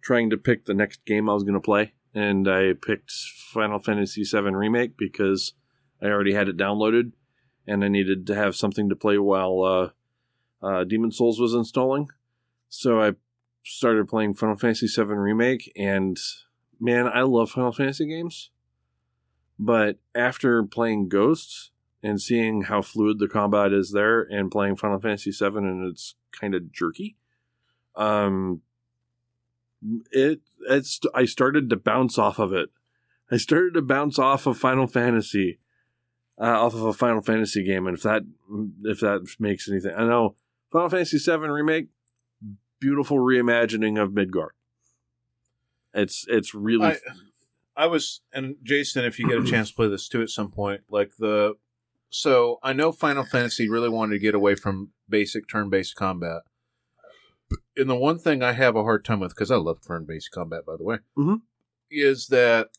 trying to pick the next game I was going to play, and I picked Final Fantasy VII Remake because I already had it downloaded, and I needed to have something to play while uh, uh, Demon's Souls was installing. So I started playing Final Fantasy VII Remake, and man, I love Final Fantasy games, but after playing Ghosts and seeing how fluid the combat is there, and playing Final Fantasy VII and it's kind of jerky, um, it it's I started to bounce off of it. I started to bounce off of Final Fantasy, uh, off of a Final Fantasy game, and if that if that makes anything, I know Final Fantasy VII remake, beautiful reimagining of Midgar. It's it's really I, I was and Jason, if you get a chance to play this too at some point, like the so I know Final Fantasy really wanted to get away from basic turn-based combat. And the one thing I have a hard time with, because I love turn-based combat, by the way, Mhm. is that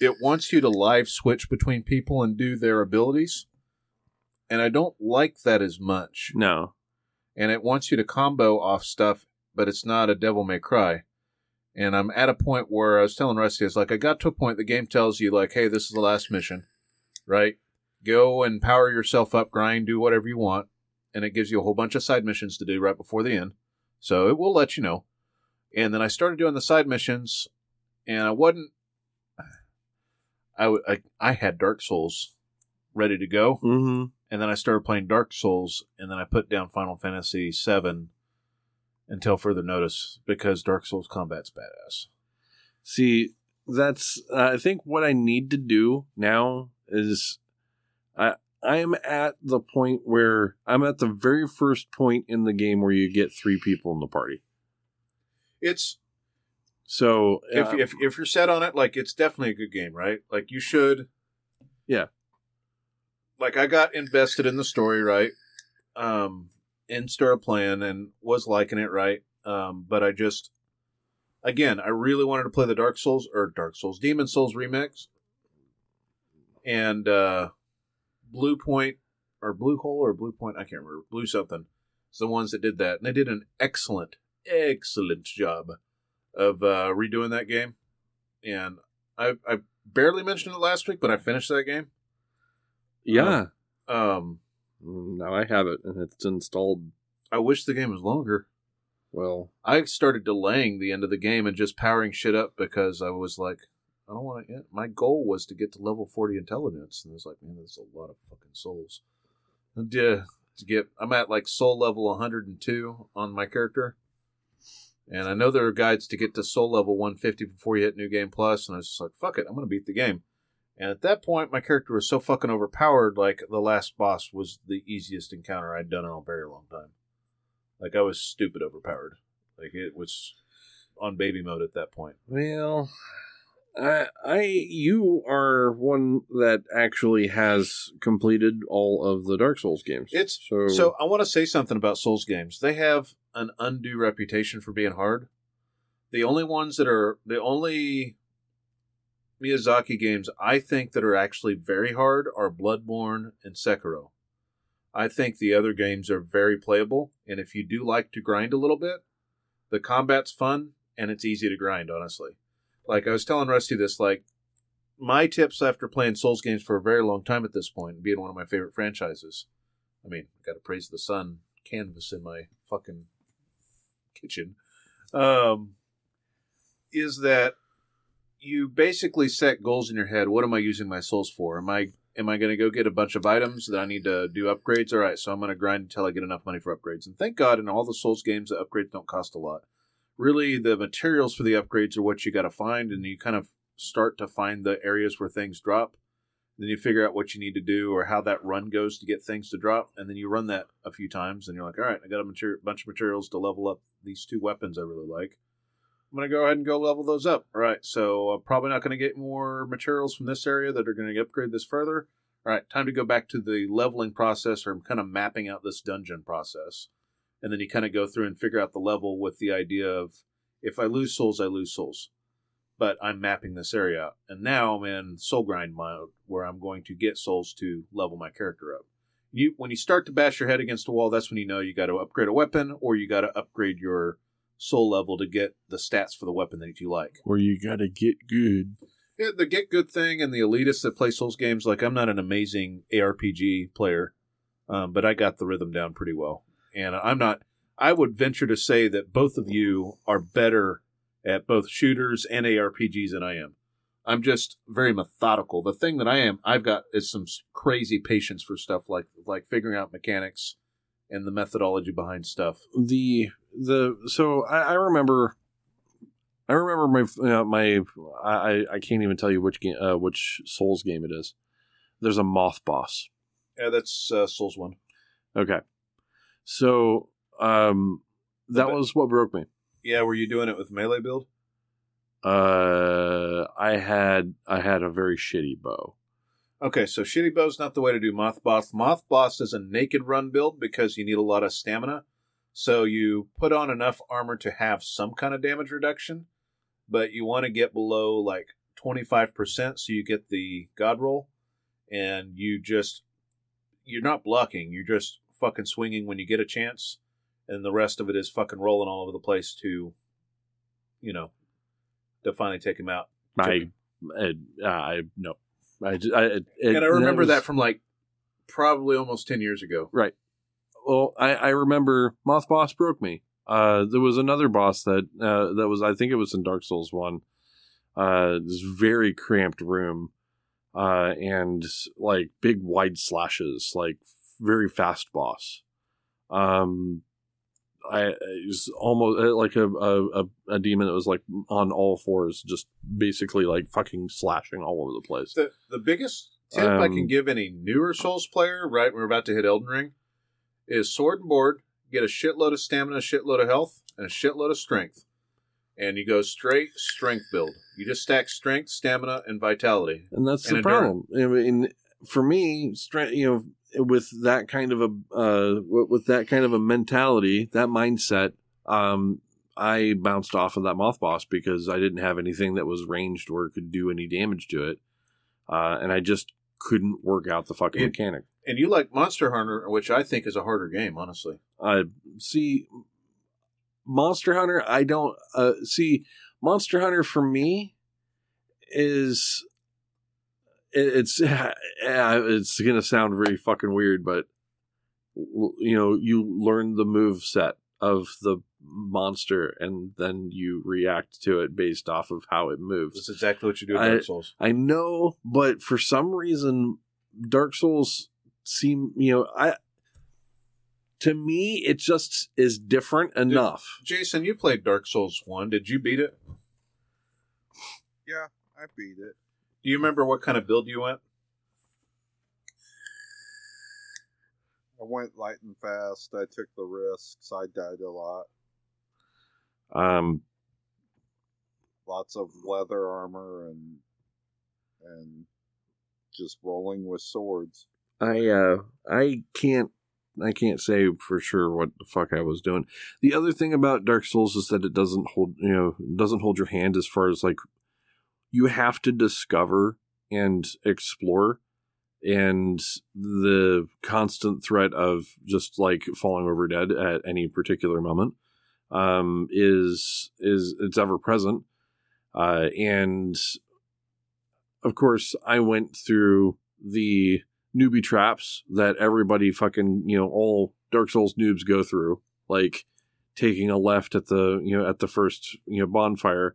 it wants you to live switch between people and do their abilities, and I don't like that as much. no. And it wants you to combo off stuff, but it's not a Devil May Cry. And I'm at a point where I was telling Rusty, it's like I got to a point the game tells you like, hey, this is the last mission, right? Go and power yourself up, grind, do whatever you want, and it gives you a whole bunch of side missions to do right before the end. So it will let you know. And then I started doing the side missions, and I wasn't. I w- I, I had Dark Souls ready to go, Mm-hmm. and then I started playing Dark Souls, and then I put down Final Fantasy VII until further notice because Dark Souls combat's badass. See, that's uh, I think what I need to do now is I I'm at the point where I'm at the very first point in the game where you get three people in the party. It's So if, uh, if if you're set on it, like it's definitely a good game, right? Like you should. Yeah. Like I got invested in the story, right? Um, and started playing and was liking it, right? Um, but I just, again, I really wanted to play the Dark Souls or Dark Souls Demon's Souls remix, and uh, Bluepoint or Blue Hole or Bluepoint, I can't remember. Blue something. It's the ones that did that, and they did an excellent, excellent job of uh, redoing that game. And I, I barely mentioned it last week, but I finished that game. yeah, Um, now I have it and it's installed. I wish the game was longer. Well, I started delaying the end of the game and just powering shit up because I was like, I don't want to. My goal was to get to level forty intelligence, and I was like, man, there's a lot of fucking souls. And yeah, to get, I'm at like soul level 102 on my character, and I know there are guides to get to soul level 150 before you hit New Game Plus, and I was just like, fuck it, I'm gonna beat the game. And at that point, my character was so fucking overpowered. Like the last boss was the easiest encounter I'd done in a very long time. Like I was stupid overpowered. Like it was on baby mode at that point. well, I I you are one that actually has completed all of the Dark Souls games. It's so So I want to say something about Souls games. They have an undue reputation for being hard. The only ones that are the only Miyazaki games I think that are actually very hard are Bloodborne and Sekiro. I think the other games are very playable, and if you do like to grind a little bit, the combat's fun and it's easy to grind, honestly. Like I was telling Rusty this, like my tips after playing Souls games for a very long time at this point, being one of my favorite franchises. I mean, got to praise the sun canvas in my fucking kitchen. Um, is that you basically set goals in your head? What am I using my souls for? Am I am I going to go get a bunch of items that I need to do upgrades? All right, so I'm going to grind until I get enough money for upgrades. And thank God, in all the Souls games, the upgrades don't cost a lot. Really, the materials for the upgrades are what you got to find, and you kind of start to find the areas where things drop. Then you figure out what you need to do or how that run goes to get things to drop, and then you run that a few times, and you're like, all right, I got a mater- bunch of materials to level up these two weapons I really like. I'm gonna go ahead and go level those up. All right, so I'm probably not gonna get more materials from this area that are gonna upgrade this further. All right, time to go back to the leveling process or kind of mapping out this dungeon process, and then you kind of go through and figure out the level with the idea of if I lose souls, I lose souls but I'm mapping this area out. And now I'm in soul grind mode where I'm going to get souls to level my character up. You when you start to bash your head against a wall, that's when you know you got to upgrade a weapon or you got to upgrade your soul level to get the stats for the weapon that you like. where you gotta get good. Yeah, the get good thing and the elitists that play Souls games, like I'm not an amazing ARPG player, um, but I got the rhythm down pretty well. And I'm not. I would venture to say that both of you are better at both shooters and ARPGs than I am. I'm just very methodical. The thing that I am, I've got is some crazy patience for stuff like like figuring out mechanics and the methodology behind stuff. the the so I, I remember I remember my uh, my I I can't even tell you which game uh, which Souls game it is. There's a moth boss. Yeah, that's uh, Souls one. Okay, so um that was what broke me. Yeah, were you doing it with melee build? Uh, I had I had a very shitty bow. Okay, so shitty bow's not the way to do moth boss. Moth boss is a naked run build because you need a lot of stamina. So you put on enough armor to have some kind of damage reduction, but you want to get below like 25% so you get the god roll and you just you're not blocking, you're just fucking swinging when you get a chance and the rest of it is fucking rolling all over the place to you know to finally take him out. I I, I no. I, I it, and I remember was- that from like probably almost 10 years ago. Right. Well, I, I remember Moth Boss broke me. Uh, there was another boss that uh, that was I think it was in Dark Souls one. Uh, this very cramped room, uh, and like big wide slashes, like very fast boss. Um, I it was almost uh, like a, a a- demon that was like on all fours, just basically like fucking slashing all over the place. The the biggest tip I can Um, give any newer Souls player, right we're about to hit Elden Ring, is sword and board, get a shitload of stamina, a shitload of health, and a shitload of strength. And you go straight strength build. You just stack strength, stamina, and vitality. and that's and the problem. I mean, for me, strength, you know, with that kind of a uh, with that kind of a mentality, that mindset, um, I bounced off of that moth boss because I didn't have anything that was ranged or could do any damage to it, uh, and I just couldn't work out the fucking It- mechanic. And you like Monster Hunter, which I think is a harder game, honestly. Uh, see, Monster Hunter, I don't uh, see Monster Hunter for me is it's it's gonna sound very fucking weird, but you know you learn the move set of the monster and then you react to it based off of how it moves. That's exactly what you do in I- Dark Souls. I know, but for some reason, Dark Souls seem you know I. To me, it just is different enough. Jason, you played Dark Souls 1. Did you beat it? Yeah, I beat it. Do you remember what kind of build you went? I went light and fast. I took the risks. I died a lot. Um, Lots of leather armor and and just rolling with swords. I uh, I can't I can't say for sure what the fuck I was doing. The other thing about Dark Souls is that it doesn't hold you know doesn't hold your hand as far as like you have to discover and explore and the constant threat of just like falling over dead at any particular moment um is is it's ever present. Uh and of course i went through the newbie traps that everybody fucking you know all dark souls noobs go through like taking a left at the you know at the first you know bonfire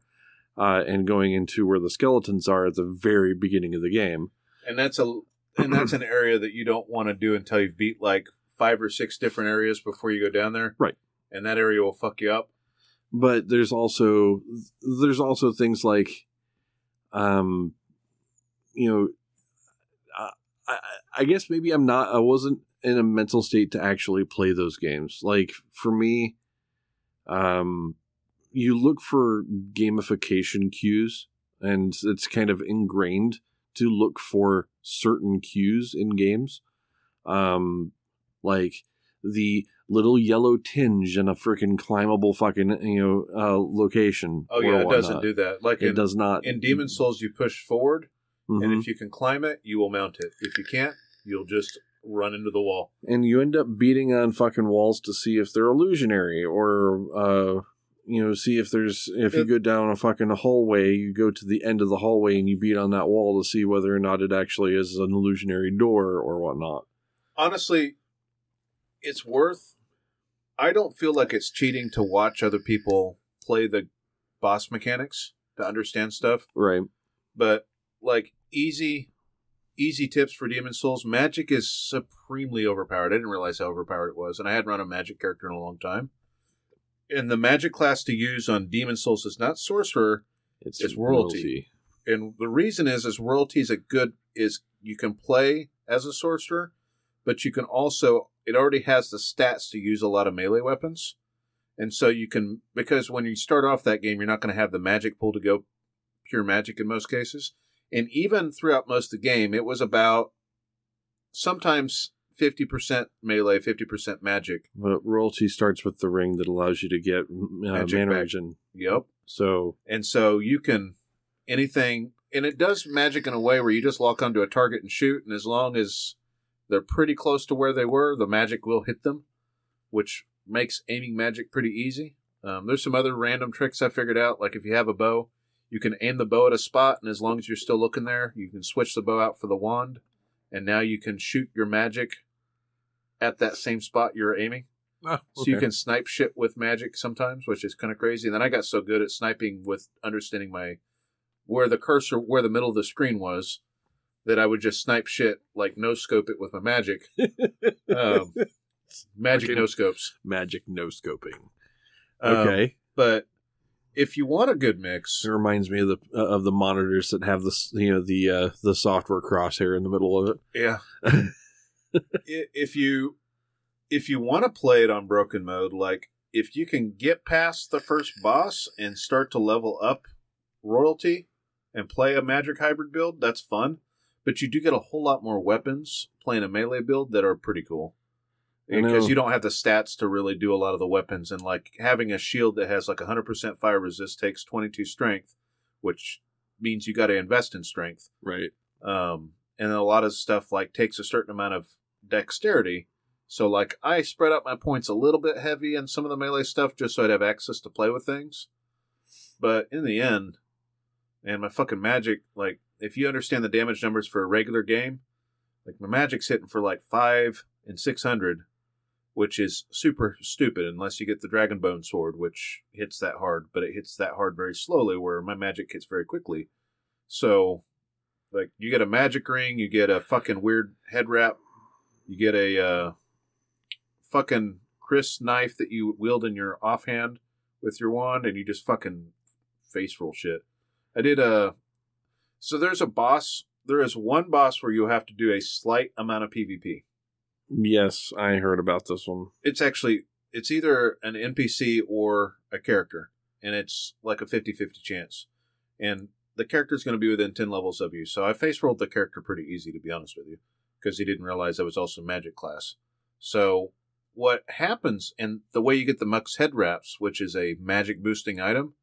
uh, and going into where the skeletons are at the very beginning of the game and that's a and that's an area that you don't want to do until you've beat like five or six different areas before you go down there. Right. And that area will fuck you up. but there's also there's also things like um you know I, I i guess maybe i'm not i wasn't in a mental state to actually play those games like for me um you look for gamification cues and it's kind of ingrained to look for certain cues in games um like the little yellow tinge in a freaking climbable fucking you know uh, location. Oh yeah, it whatnot. doesn't do that. Like It in, does not. in Demon's Souls, you push forward, and Mhm. if you can climb it, you will mount it. If you can't, you'll just run into the wall. and you end up beating on fucking walls to see if they're illusionary or uh you know see if there's if you go down a fucking hallway you go to the end of the hallway and you beat on that wall to see whether or not it actually is an illusionary door or whatnot Honestly, it's worth. I don't feel like it's cheating to watch other people play the boss mechanics to understand stuff. Right. But like easy, easy tips for Demon's Souls. Magic is supremely overpowered. I didn't realize how overpowered it was, and I hadn't run a magic character in a long time. And the magic class to use on Demon's Souls is not sorcerer, It's, It's royalty. and the reason is is royalty is a good is you can play as a sorcerer, but you can also it already has the stats to use a lot of melee weapons, and so you can because when you start off that game, you're not going to have the magic pool to go pure magic in most cases, and even throughout most of the game, it was about sometimes fifty percent melee, fifty percent magic. But royalty starts with the ring that allows you to get uh, Magic mana regen. Yep. So And so you can anything, and it does magic in a way where you just lock onto a target and shoot, and as long as they're pretty close to where they were, the magic will hit them, which makes aiming magic pretty easy. Um, there's some other random tricks I figured out, like if you have a bow, you can aim the bow at a spot, and as long as you're still looking there, you can switch the bow out for the wand, and now you can shoot your magic at that same spot you're aiming. So you can snipe shit with magic sometimes, which is kind of crazy. And then I got so good at sniping with understanding my where the cursor, where the middle of the screen was, that I would just snipe shit like no scope it with my magic. um, magic Okay. no scopes. magic no scoping. Um, Okay. but if you want a good mix, It reminds me of the uh, of the monitors that have this, you know, the uh, the software crosshair in the middle of it. Yeah. If you if you want to play it on broken mode, like if you can get past the first boss and start to level up royalty and play a magic hybrid build, that's fun. But you do get a whole lot more weapons playing a melee build that are pretty cool. Because you don't have the stats to really do a lot of the weapons, and like having a shield that has like 100% fire resist takes 22 strength, which means you got to invest in strength Right. um, and a lot of stuff like takes a certain amount of dexterity. So like I spread out my points a little bit heavy in some of the melee stuff just so I'd have access to play with things. But in the end, and my fucking magic, like if you understand the damage numbers for a regular game, like my magic's hitting for like five and six hundred, which is super stupid unless you get the dragon bone sword, which hits that hard, but it hits that hard very slowly, where my magic hits very quickly. So like you get a magic ring, you get a fucking weird head wrap, you get a uh, fucking kris knife that you wield in your offhand with your wand, and you just fucking face roll shit. I did a so there's a boss. There is one boss where you have to do a slight amount of PvP. Yes, I heard about this one. It's actually it's either an NPC or a character, and it's like a 50-50 chance. And the character's going to be within 10 levels of you. So I face rolled the character pretty easy, to be honest with you, because he didn't realize I was also magic class. So what happens, and the way you get the Monk's head wraps, which is a magic boosting item,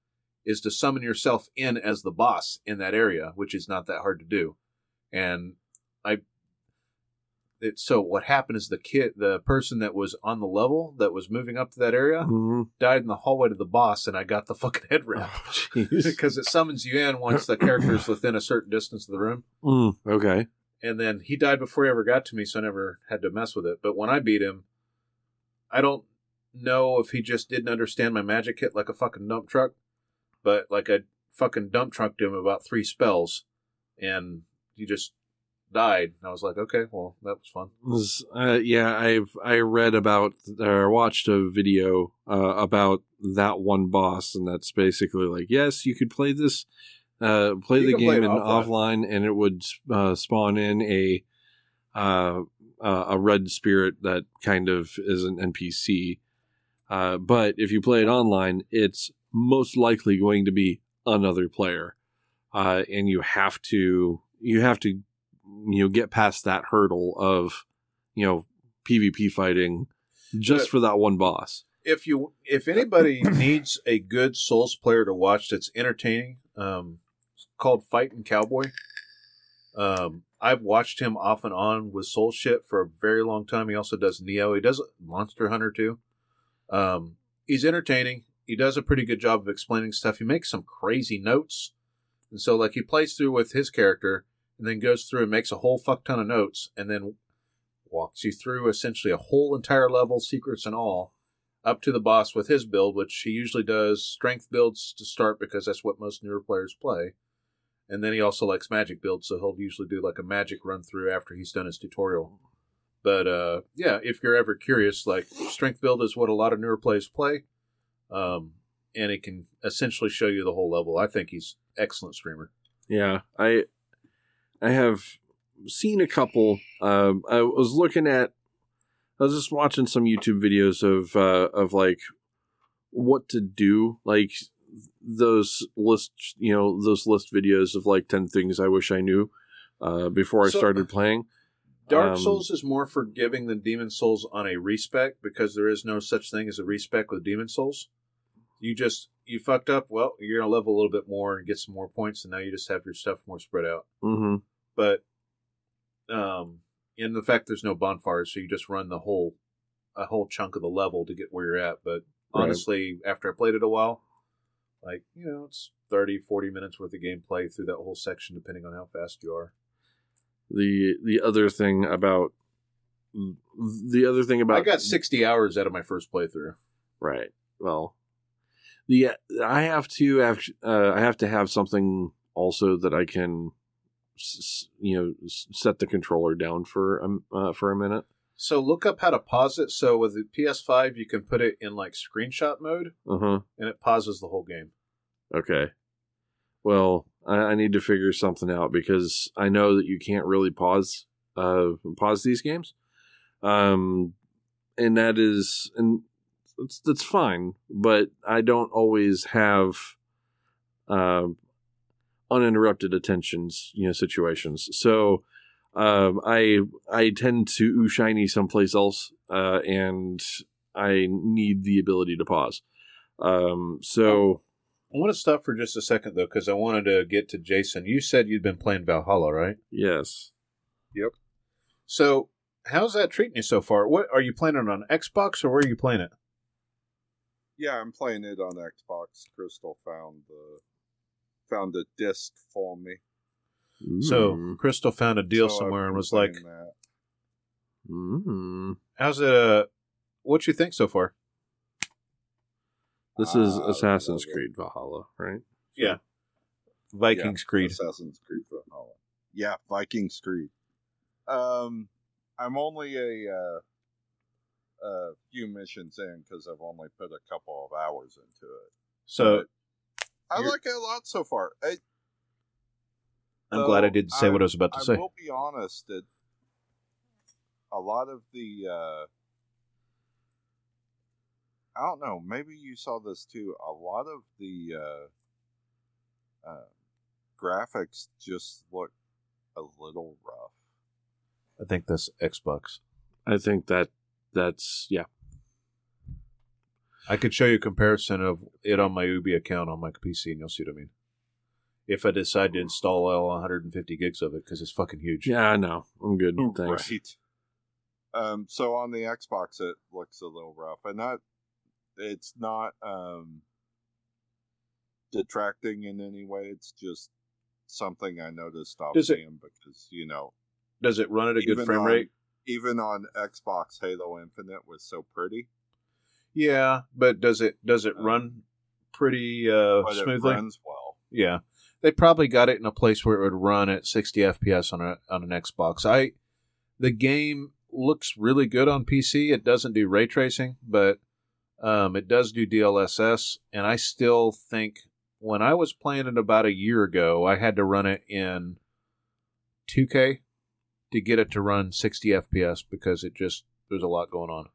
is to summon yourself in as the boss in that area, which is not that hard to do. And I, it, so what happened is the kid, the person that was on the level that was moving up to that area, Mm-hmm. died in the hallway to the boss, and I got the fucking head wrap Oh, because it summons you in once the character is within a certain distance of the room. Mm, okay. And then he died before he ever got to me, so I never had to mess with it. But when I beat him, I don't know if he just didn't understand my magic hit like a fucking dump truck, but like I fucking dump trucked him about three spells, and he just died. And I was like, okay, well, that was fun. Uh, yeah, I've I read about or watched a video uh, about that one boss, and that's basically like, yes, you could play this, uh, play You the can play game in offline. offline, and it would uh, spawn in a uh, a red spirit that kind of is an NPC. Uh, but if you play it online, it's most likely going to be another player, uh, and you have to you have to you know get past that hurdle of you know PvP fighting just But- for that one boss. if you if anybody needs a good Souls player to watch that's entertaining, um, called Fighting Cowboy. Um, I've watched him off and on with Soul shit for a very long time. He also does Nioh. He does Monster Hunter too. Um, he's entertaining. He does a pretty good job of explaining stuff. He makes some crazy notes, and so like he plays through with his character, and then goes through and makes a whole fuck ton of notes, and then walks you through essentially a whole entire level, secrets and all, up to the boss with his build, which he usually does strength builds to start because that's what most newer players play. And then he also likes magic builds, so he'll usually do like a magic run through after he's done his tutorial. But uh, yeah, if you're ever curious, like strength build is what a lot of newer players play, um, and it can essentially show you the whole level. I think he's excellent streamer. Yeah, I I have seen a couple. Um, I was looking at. I was just watching some YouTube videos of uh, of like what to do, like those list, you know, those list videos of like ten things I wish I knew uh, before I So- started playing. Dark Um, Souls is more forgiving than Demon Souls on a respec because there is no such thing as a respec with Demon Souls. You just you fucked up. Well, you're gonna level a little bit more and get some more points, and now you just have your stuff more spread out. hmm But um, in the fact there's no bonfires, so you just run the whole a whole chunk of the level to get where you're at. But Right. honestly, after I played it a while, like you know, it's 30, 40 minutes worth of gameplay through that whole section, depending on how fast you are. The the other thing about the other thing about I got sixty hours out of my first playthrough. Right. Well, the I have to have uh, I have to have something also that I can, s- s- you know, s- set the controller down for um uh, for a minute. So look up how to pause it. So with the PS5, you can put it in like screenshot mode, Uh huh. and it pauses the whole game. Okay. Well, I, I need to figure something out because I know that you can't really pause uh pause these games, um, and that is and that's that's fine, but I don't always have um uninterrupted attentions, you know, situations. So um, I I tend to ooh shiny someplace else, uh, and I need the ability to pause. Um, so. I want to stop for just a second though, because I wanted to get to Jason. You said you'd been playing Valhalla, right? Yes. Yep. So how's that treating you so far? What are you playing it on Xbox or where are you playing it? Yeah, I'm playing it on Xbox. Crystal found the found a disc for me. So Mm. Crystal found a deal So somewhere and was like, that. Mm. "How's it? Uh, what you think so far?" This is I Assassin's. Creed Valhalla, right? Yeah, Vikings Yeah, Creed. Assassin's Creed Valhalla. Yeah, Vikings Creed. Um, I'm only a uh, a few missions in because I've only put a couple of hours into it. So I like it a lot so far. I, I'm glad I didn't say what I was about to I say. I will be honest that a lot of the uh, I don't know. Maybe you saw this too. A lot of the uh, uh, graphics just look a little rough. I think that's Xbox. I think that that's yeah. I could show you a comparison of it on my Ubi account on my PC, and you'll see what I mean. If I decide to install all 150 gigs of it, because it's fucking huge. Yeah, I know. I'm good. Thanks. Right. Um, so on the Xbox, it looks a little rough, and not. It's not um, detracting in any way. It's just something I noticed off Does it- seeing because you know Does it run at a good frame on- rate? Even on Xbox, Halo Infinite was so pretty, Yeah, but does it does it Uh, run pretty uh, but smoothly? it runs well. Yeah, they probably got it in a place where it would run at 60 FPS on a on an Xbox. I the game looks really good on PC. It doesn't do ray tracing, but um, it does do DLSS, and I still think when I was playing it about a year ago, I had to run it in 2K to get it to run 60 FPS because it just there's a lot going on.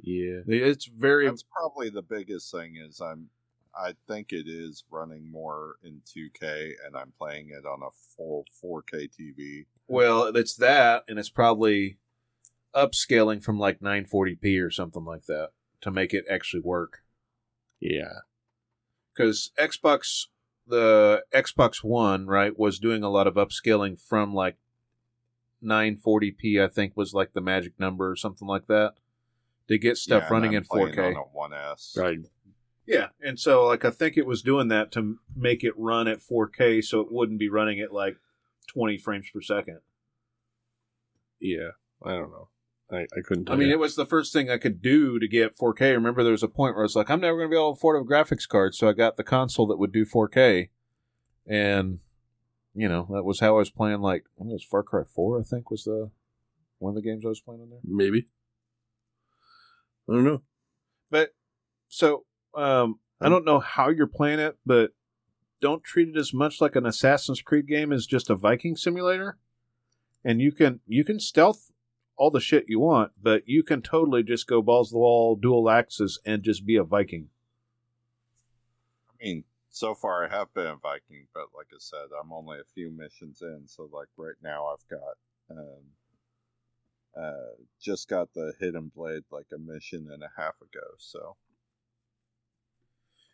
Yeah. It's very That's probably the biggest thing. Is I'm. I think it is running more in 2K, and I'm playing it on a full 4K TV. Well, it's that, and it's probably upscaling from like 940p or something like that to make it actually work. Yeah. Because Xbox, the Xbox One, right, was doing a lot of upscaling from like 940p. I think was like the magic number or something like that to get stuff Yeah, running I'm in 4K. on a 1S. Right. Yeah, and so like I think it was doing that to make it run at 4K, so it wouldn't be running at like 20 frames per second. Yeah. I don't know. I, I couldn't. Tell I mean, you. it was the first thing I could do to get 4K. Remember, there was a point where I was like, I'm never going to be able to afford a graphics card, so I got the console that would do 4K, and you know that was how I was playing. Like, I think it was Far Cry 4, I think was the one of the games I was playing on there. maybe. I don't know. But so, um, I don't know how you're playing it, but don't treat it as much like an Assassin's Creed game as just a Viking simulator. And you can you can stealth all the shit you want, but you can totally just go balls to the wall, dual axes, and just be a Viking. I mean, so far I have been a Viking, but like I said, I'm only a few missions in. So like right now, I've got um, uh, just got the Hidden Blade like a mission and a half ago. So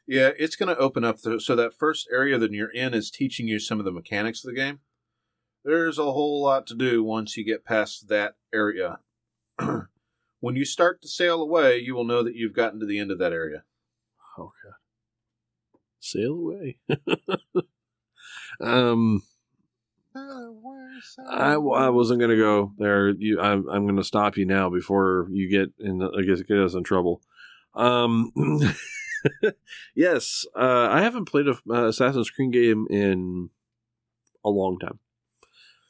Yeah, it's going to open up. The, so that first area that you're in is teaching you some of the mechanics of the game. There's a whole lot to do once you get past that area. when you start to sail away, you will know that you've gotten to the end of that area. Oh god. Sail away. um, I, I wasn't gonna go there. You, I'm, I'm gonna stop you now before you get in. I guess get us in trouble. Um, yes, uh, I haven't played a uh, Assassin's Creed game in a long time.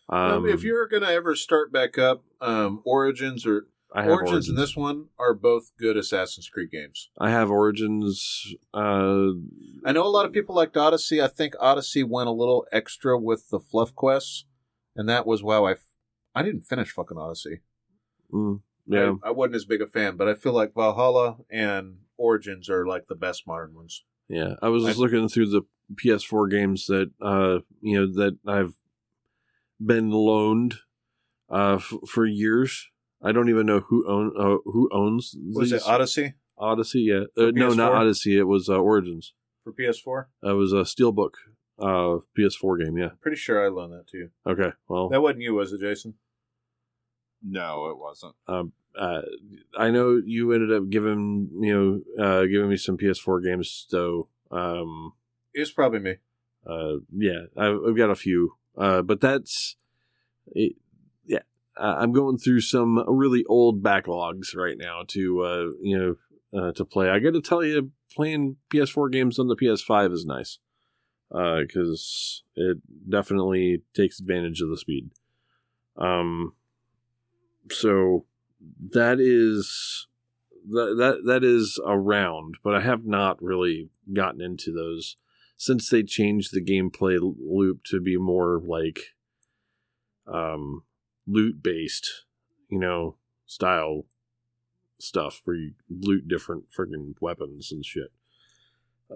Um, if you're going to ever start back up, um, Origins or I have Origins, Origins, and this one are both good Assassin's Creed games. I have Origins. Uh, I know a lot of people liked Odyssey. I think Odyssey went a little extra with the fluff quests, and that was wow. I f- I didn't finish fucking Odyssey. mm, yeah, I, I wasn't as big a fan, but I feel like Valhalla and Origins are like the best modern ones. Yeah, I was just I- looking through the PS4 games that uh you know that I've been loaned uh f- for years. I don't even know who own uh, who owns Was it. Odyssey Odyssey? Yeah, uh, no, not Odyssey. It was uh, Origins. for PS4? It was a Steelbook uh PS4 game. Yeah. Pretty sure I loaned that to you. Okay. Well, That wasn't you, was it, Jason? No, it wasn't. uh, I know you ended up giving you know uh giving me some PS4 games. So um It was probably me. uh yeah I've, I've got a few uh but that's it, yeah uh, i'm going through some really old backlogs right now to uh you know uh, to play i gotta tell you playing ps4 games on the ps5 is nice uh because it definitely takes advantage of the speed um so that is that that that is around but i have not really gotten into those since they changed the gameplay loop to be more like um loot based you know style stuff where you loot different friggin' weapons and shit.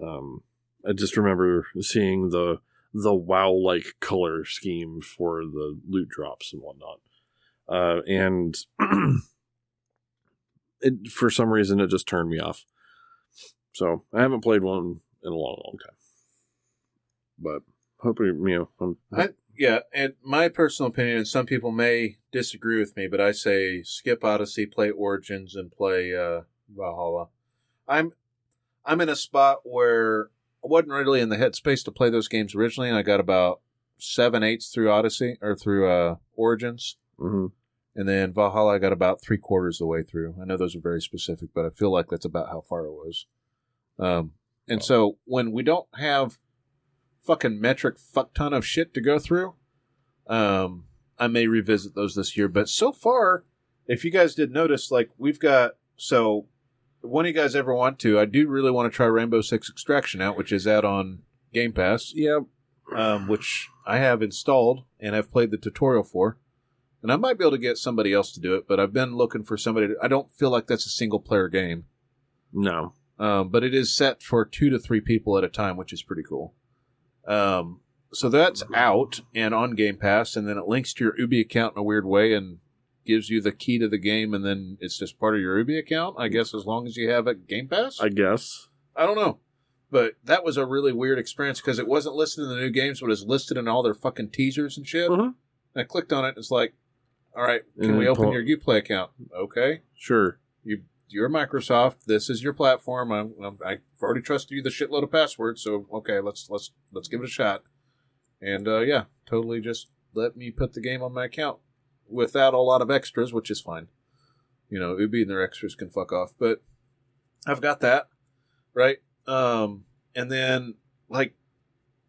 Um i just remember seeing the the wow like color scheme for the loot drops and whatnot uh and it for some reason it just turned me off. So i haven't played one in a long long time. But hopefully you know I, yeah, and my personal opinion, and some people may disagree with me, but I say skip Odyssey, play Origins, and play uh, Valhalla. I'm I'm in a spot where I wasn't really in the headspace to play those games originally, and I got about seven eighths through Odyssey or through uh, Origins, mhm. and then Valhalla I got about three quarters of the way through. I know those are very specific, but I feel like that's about how far it was. Um, and so when we don't have fucking metric fuck ton of shit to go through, um, I may revisit those this year. But so far, if you guys did notice, like we've got so one of you guys ever want to, I do really want to try Rainbow Six Extraction out, which is out on Game Pass yeah um, which I have installed and I've played the tutorial for. And I might be able to get somebody else to do it, but I've been looking for somebody. To, I don't feel like that's a single player game, no um, but it is set for two to three people at a time, which is pretty cool. Um, so that's out and on Game Pass, and then it links to your Ubi account in a weird way and gives you the key to the game, and then it's just part of your Ubi account, I guess, as long as you have a Game Pass. i guess I don't know. But that was a really weird experience because it wasn't listed in the new games, but it was listed in all their fucking teasers and shit. uh-huh. And I clicked on it. And it's like, all right, can we open pull- your UPlay account? Okay, sure you you're Microsoft. This is your platform. I'm, I'm, I've already trusted you the shitload of passwords. So okay, let's let's let's give it a shot. And uh, yeah, totally just let me put the game on my account without a lot of extras, which is fine. You know, Ubi and their extras can fuck off. But I've got that right. Um, and then like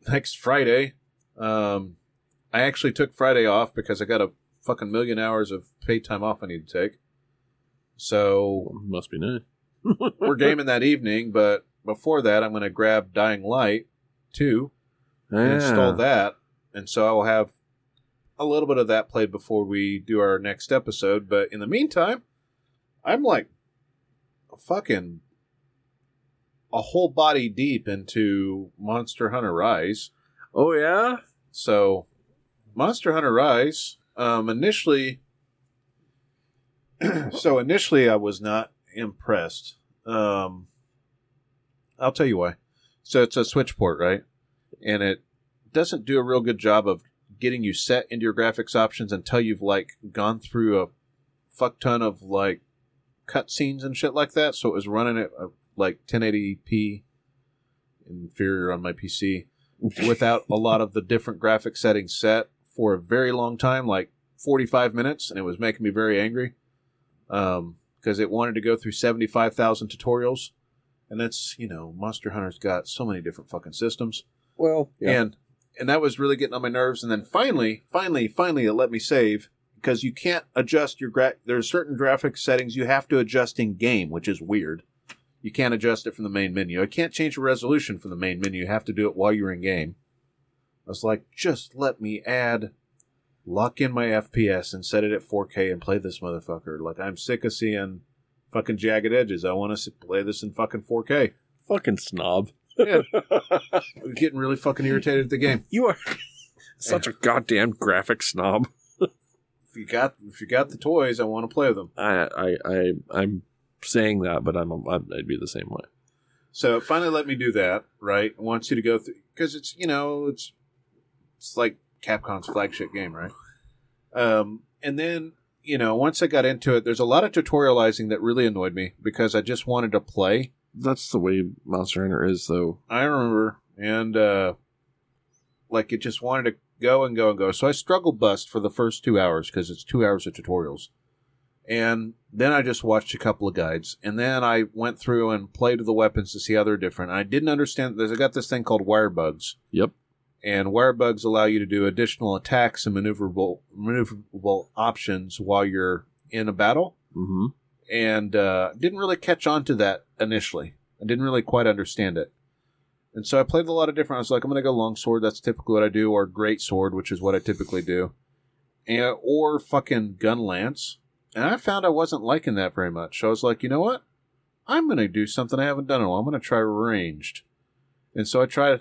next Friday, um, I actually took Friday off because I got a fucking million hours of paid time off I need to take. So Must be nice. we're gaming that evening, but before that, I'm going to grab Dying Light 2 and install that. And so I will have a little bit of that played before we do our next episode. But in the meantime, I'm like fucking a whole body deep into Monster Hunter Rise. Oh yeah. So, Monster Hunter Rise, um, initially, so initially I was not impressed. Um, I'll tell you why. So it's a Switch port, right? And it doesn't do a real good job of getting you set into your graphics options until you've like gone through a fuck ton of like cutscenes and shit like that. So it was running at uh, like 1080p inferior on my PC without a lot of the different graphic settings set for a very long time, like 45 minutes, and it was making me very angry um, because it wanted to go through 75,000 tutorials. And that's, you know, Monster Hunter's got so many different fucking systems. Well, And and that was really getting on my nerves. And then finally, finally, finally, it let me save because you can't adjust your gra- there's certain graphic settings you have to adjust in game, which is weird. You can't adjust it from the main menu. I can't change the resolution from the main menu. You have to do it while you're in game. I was like, just let me add, lock in my FPS and set it at 4K and play this motherfucker. Like I'm sick of seeing fucking jagged edges. I want to play this in fucking 4K. fucking snob. Yeah. I'm getting really fucking irritated at the game. You are such a goddamn graphic snob. If you got if you got the toys, I want to play them. I I I I'm saying that, but I'm, I'm I'd be the same way. So finally let me do that. Right, it wants you to go through because it's you know it's it's like Capcom's flagship game, right? Um, and then you know once I got into it, there's a lot of tutorializing that really annoyed me because I just wanted to play. That's the way Monster Hunter is, though. I remember, and uh, like it just wanted to go and go and go. So I struggle bust for the first two hours because it's two hours of tutorials. And then I just watched a couple of guides, and then I went through and played with the weapons to see how they're different. I didn't understand. There's I got this thing called wire bugs, Yep. And wire bugs allow you to do additional attacks and maneuverable maneuverable options while you're in a battle. Mm-hmm. And uh, didn't really catch on to that initially. I didn't really quite understand it. And so I played a lot of different. I was like, I'm going to go longsword. That's typically what I do, or great sword, which is what I typically do, and or fucking gun lance. And I found I wasn't liking that very much. So I was like, you know what? I'm going to do something I haven't done in a while. I'm going to try ranged. And so I tried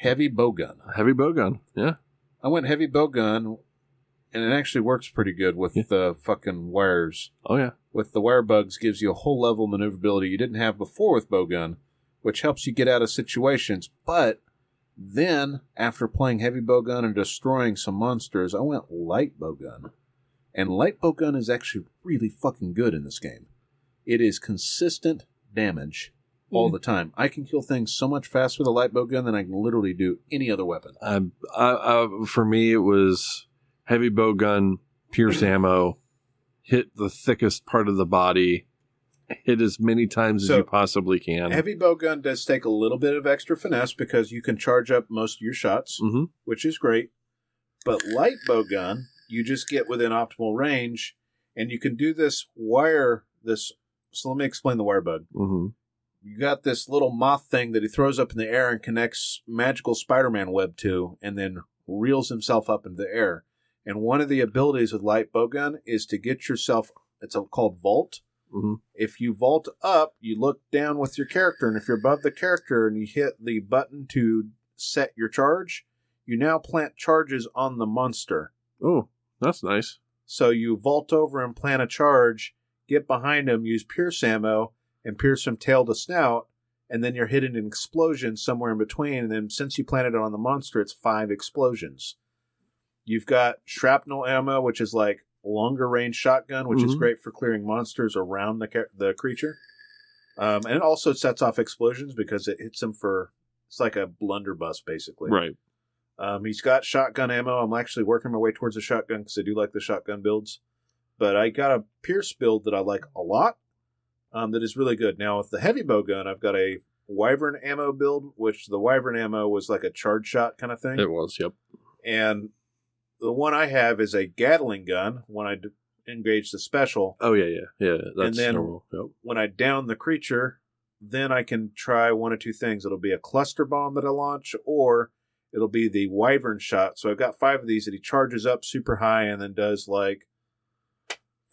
heavy bowgun. Heavy bowgun. Yeah. I went heavy bowgun, and it actually works pretty good with Yeah. the fucking wires Oh yeah. with the wire bugs gives you a whole level of maneuverability you didn't have before with bowgun, which helps you get out of situations. But then, after playing heavy bowgun and destroying some monsters, I went light bowgun. And light bowgun is actually really fucking good in this game. It is consistent damage all Mm. the time. I can kill things so much faster with a light bow gun than I can literally do any other weapon. Um, I, uh, for me, it was heavy bow gun, pierce ammo, hit the thickest part of the body, hit as many times So, as you possibly can. Heavy bow gun does take a little bit of extra finesse because you can charge up most of your shots. hmm which is great. But light bow gun, you just get within optimal range, and you can do this wire. This so let me explain the wire bug. hmm You got this little moth thing that he throws up in the air and connects magical Spider-Man web to, and then reels himself up into the air. And one of the abilities with light bow gun is to get yourself. It's called vault. hmm If you vault up, you look down with your character, and if you're above the character and you hit the button to set your charge, you now plant charges on the monster. Oh, that's nice. So you vault over and plant a charge, get behind him, use pierce ammo, and pierce from tail to snout, and then you're hitting an explosion somewhere in between. And then since you planted it on the monster, it's five explosions. You've got shrapnel ammo, which is like longer range shotgun, which is Mhm. great for clearing monsters around the ca- the creature. Um, and it also sets off explosions because it hits them for it's like a blunderbuss basically. Right. Um, he's got shotgun ammo. I'm actually working my way towards a shotgun because I do like the shotgun builds. but I got a Pierce build that I like a lot. Um, that is really good. Now with the heavy bow gun, I've got a Wyvern ammo build, which the Wyvern ammo was like a charge shot kind of thing, It was, yep. and the one I have is a Gatling gun. When I d- engage the special, Oh yeah, yeah, yeah. That's then- normal. Yep. when I down the creature, then I can try one or two things. It'll be a cluster bomb that I launch, or it'll be the wyvern shot. So I've got five of these that he charges up super high and then does like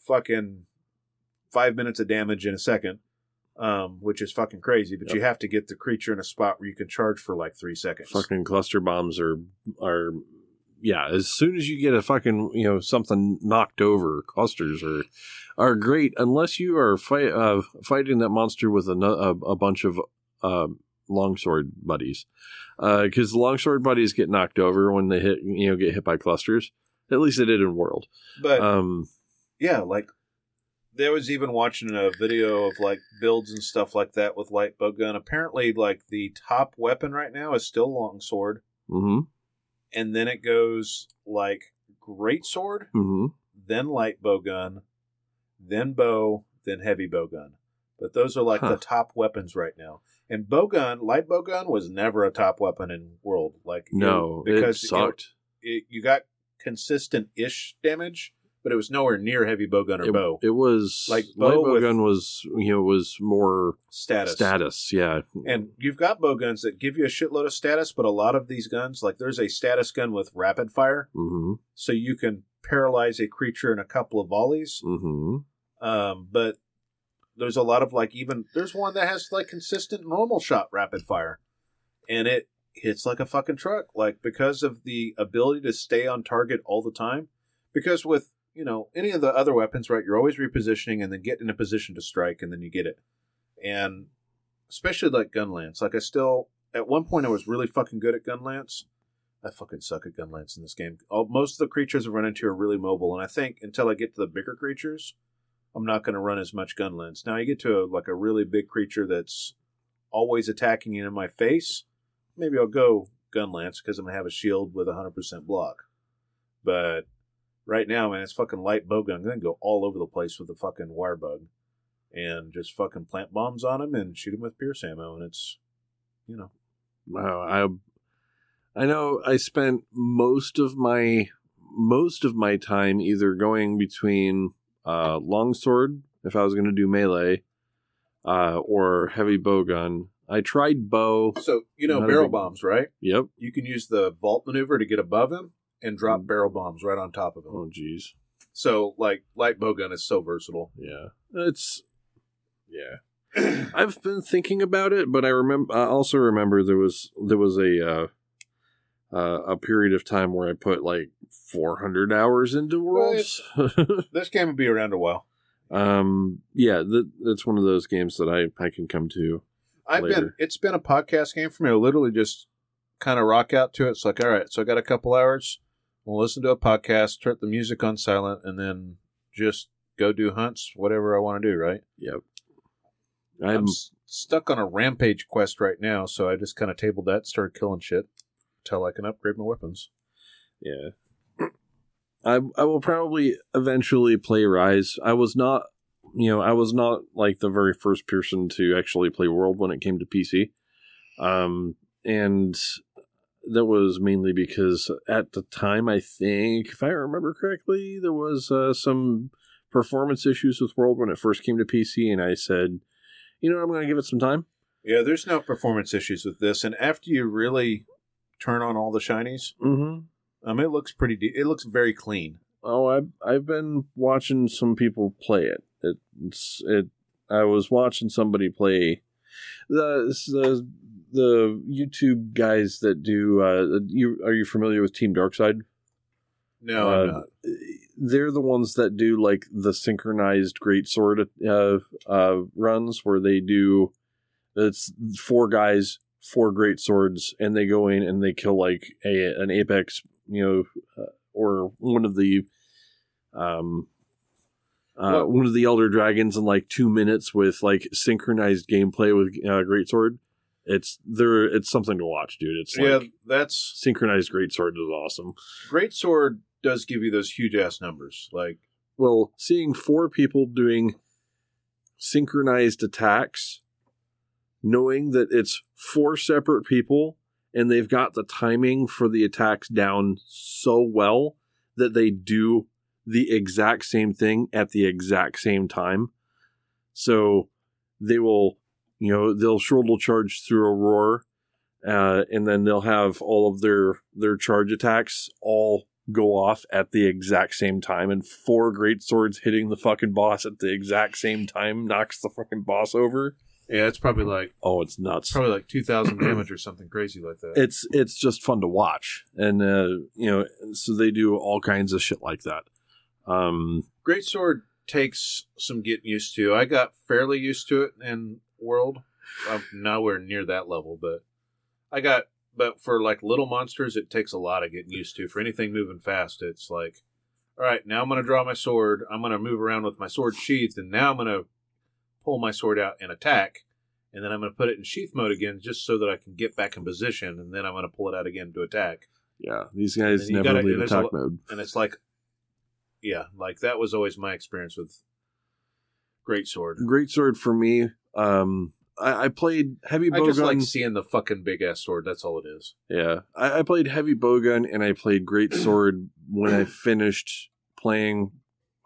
fucking five minutes of damage in a second, um, which is fucking crazy. But you have to get the creature in a spot where you can charge for like three seconds. Fucking cluster bombs are are yeah. As soon as you get a fucking you know something knocked over, clusters are are great unless you are fight, uh, fighting that monster with a, a, a bunch of uh, longsword buddies. Because the longsword buddies get knocked over when they hit you know get hit by clusters. At least they did in World. But Um, yeah, like there was even watching a video of like builds and stuff like that with light bow gun. Apparently, like the top weapon right now is still longsword, hmm and then it goes like great sword, hmm then light bow gun, then bow, then heavy bow gun. But those are like Huh. the top weapons right now. And bow gun, light bow gun was never a top weapon in world. Like No, it, it because it- sucked. it- you got consistent ish damage, but it was nowhere near heavy bow gun or It, bow it was Like light bow bow with- gun was you know was more status. status. Yeah, And you've got bow guns that give you a shitload of status, but a lot of these guns, like there's a status gun with rapid fire, hmm so you can paralyze a creature in a couple of volleys. hmm Um, but there's a lot of like even there's one that has like consistent normal shot rapid fire, and it hits like a fucking truck, like because of the ability to stay on target all the time. Because with you know any of the other weapons, right, you're always repositioning and then get in a position to strike, and then you get it. And especially like gun lance, like I still at one point I was really fucking good at gun lance. I fucking suck at gun lance in this game. All, most of the creatures I run into are really mobile, and I think until I get to the bigger creatures, I'm not going to run as much gun lance. Now you get to a, like a really big creature that's always attacking you in my face. Maybe I'll go gun lance because I'm gonna have a shield with 100% block. But right now, man, it's fucking light bow gun. I'm gonna go all over the place with the fucking wire bug and just fucking plant bombs on him and shoot him with pierce ammo, and it's you know Wow, I I know I spent most of my most of my time either going between uh, longsword if I was going to do melee, uh, or heavy bow gun. I tried bow. so you know barrel big- bombs, right? Yep. You can use the vault maneuver to get above him and drop barrel bombs right on top of him. Oh, jeez. So like light bow gun is so versatile. Yeah. It's yeah. I've been thinking about it, but I remember. I also remember there was there was a uh, uh, a period of time where I put like 400 hours into worlds. This game will be around a while. um, yeah, that, that's one of those games that I I can come to. I've been it's been a podcast game for me. I literally just kind of rock out to it. It's like, all right, so I got a couple hours. We'll listen to a podcast, turn the music on silent, and then just go do hunts, whatever I want to do. Right? Yep. I'm, I'm s- stuck on a rampage quest right now, so I just kind of tabled that, started killing shit until I can upgrade my weapons. yeah. I I will probably eventually play Rise. I was not, you know, I was not like the very first person to actually play World when it came to PC. Um, and that was mainly because at the time, I think, if I remember correctly, there was uh, some performance issues with World when it first came to PC, and I said, you know, I'm going to give it some time. Yeah, there's no performance issues with this, and after you really turn on all the shinies, Mm-hmm. um, it looks pretty. De- it looks very clean. Oh, I've I've been watching some people play it. it it's it. I was watching somebody play the the the YouTube guys that do. Uh, you are you familiar with Team Darkside? No, Uh, I'm not. They're the ones that do like the synchronized great sword uh, uh, runs where they do. It's four guys, four great swords, and they go in and they kill like a an apex, you know, uh, or one of the, um, uh, one of the elder dragons in like two minutes with like synchronized gameplay with uh, great sword. It's there. It's something to watch, dude. It's yeah, like that's synchronized great sword is awesome. Great Sword does give you those huge ass numbers. Like well, seeing four people doing synchronized attacks, knowing that it's four separate people and they've got the timing for the attacks down so well that they do the exact same thing at the exact same time. So they will, you know, they'll shortle charge through a roar, uh, and then they'll have all of their their charge attacks all go off at the exact same time, and four great swords hitting the fucking boss at the exact same time knocks the fucking boss over. Yeah, it's probably like Oh, it's nuts. probably like two thousand damage or something crazy like that. it's it's just fun to watch, and uh, you know, so they do all kinds of shit like that. Um, Great sword takes some getting used to. I got fairly used to it in World. I'm nowhere near that level, but I got. But for like little monsters, it takes a lot of getting used to. For anything moving fast, it's like, all right, now I'm going to draw my sword. I'm going to move around with my sword sheathed, and now I'm going to pull my sword out and attack. And then I'm going to put it in sheath mode again, just so that I can get back in position. And then I'm going to pull it out again to attack. yeah, these guys never gotta- leave there's a attack mode. and it's like yeah like that was always my experience with great sword Great sword for me. Um, I, I played heavy bowgun. i just like seeing the fucking big ass sword that's all it is Yeah, I, I played heavy bowgun and I played great sword when I finished playing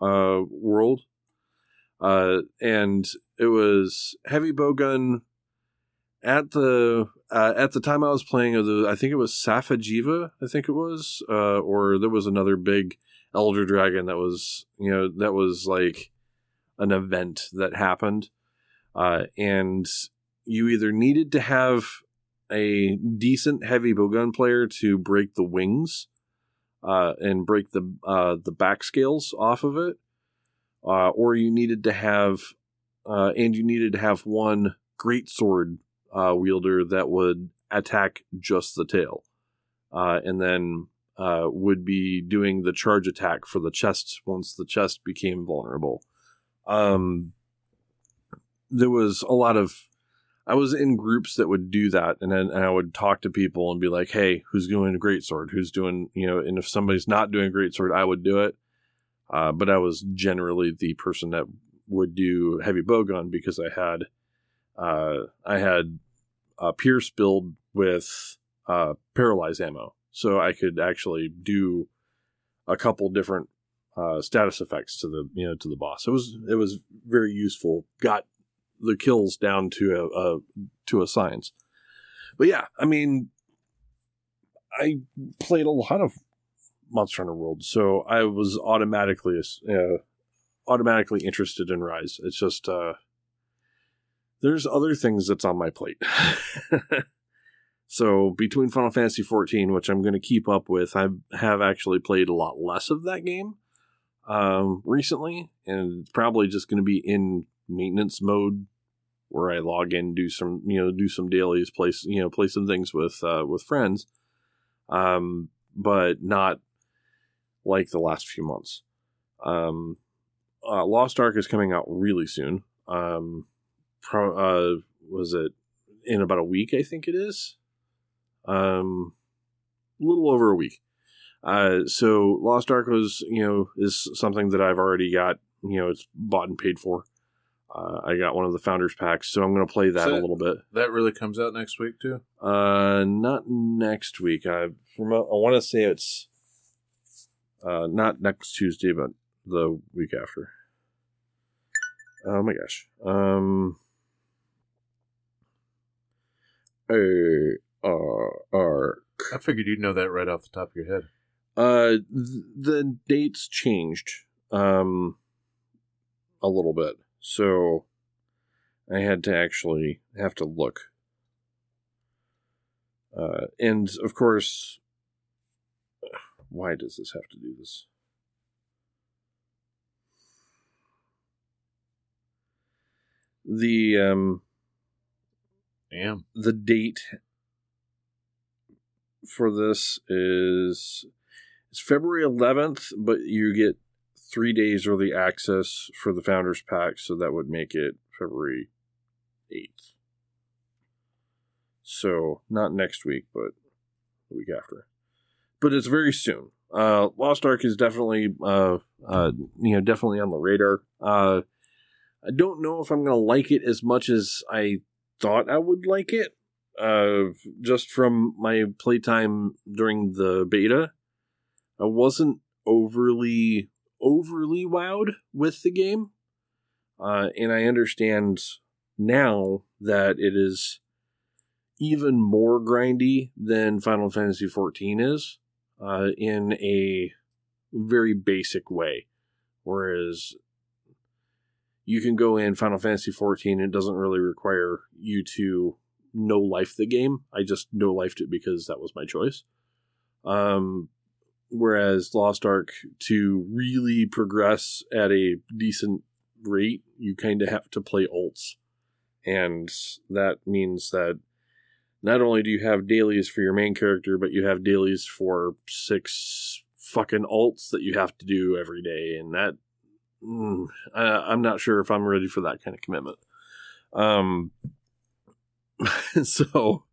uh, World. Uh, and it was heavy bowgun at the uh, at the time I was playing of the I think it was Safi'jiiva I think it was uh, or there was another big elder dragon that was you know that was like an event that happened uh, and you either needed to have a decent heavy bowgun player to break the wings uh, and break the uh, the back scales off of it, uh, or you needed to have uh, and you needed to have one great sword uh, wielder that would attack just the tail, and then would be doing the charge attack for the chest once the chest became vulnerable. Um, there was a lot of I was in groups that would do that, and then and I would talk to people and be like, "Hey, who's doing a great sword? Who's doing you know?" And if somebody's not doing a great sword, I would do it. Uh, but I was generally the person that would do heavy bowgun because I had uh, I had a Pierce build with uh, paralyze ammo, so I could actually do a couple different uh, status effects to the you know to the boss. It was it was very useful. Got the kills down to a, a to a science. But yeah, I mean, I played a lot of Monster Hunter World, so I was automatically uh, automatically interested in Rise. It's just uh, there's other things that's on my plate. so between Final Fantasy 14, which I'm going to keep up with, I have actually played a lot less of that game um, recently, and it's probably just going to be in maintenance mode where I log in, do some you know do some dailies, play you know play some things with uh, with friends, um, but not like the last few months. Um, uh, Lost Ark is coming out really soon. Um, pro, uh, was it in about a week? I think it is. Um, a little over a week. Uh, so Lost Ark was, you know, is something that I've already got, you know, it's bought and paid for. Uh, I got one of the founders packs, so I'm going to play that So- a little bit. that really comes out next week too Uh, not next week. I from I want to say it's uh not next Tuesday, but the week after. Oh my gosh. Um. A R R. i figured you'd know that right off the top of your head Uh, th- the dates changed um a little bit, so I had to actually have to look. Uh, and of course, why does this have to do this? The um damn the date for this is it's February 11th, but you get three days early access for the Founders Pack, so that would make it February 8th. So, not next week, but the week after. but it's very soon. Uh, Lost Ark is definitely, uh, uh, you know, definitely on the radar. Uh, I don't know if I'm gonna like it as much as I thought I would like it. Uh, just from my playtime during the beta, I wasn't overly overly wowed with the game. Uh, and I understand now that it is even more grindy than Final Fantasy XIV is uh, in a very basic way. Whereas you can go in Final Fantasy XIV, and it doesn't really require you to no life the game. I just no lifed it because that was my choice. Um, whereas Lost Ark to really progress at a decent rate, you kind of have to play alts, and that means that not only do you have dailies for your main character, but you have dailies for six fucking alts that you have to do every day, and that mm, I, I'm not sure if I'm ready for that kind of commitment. Um, so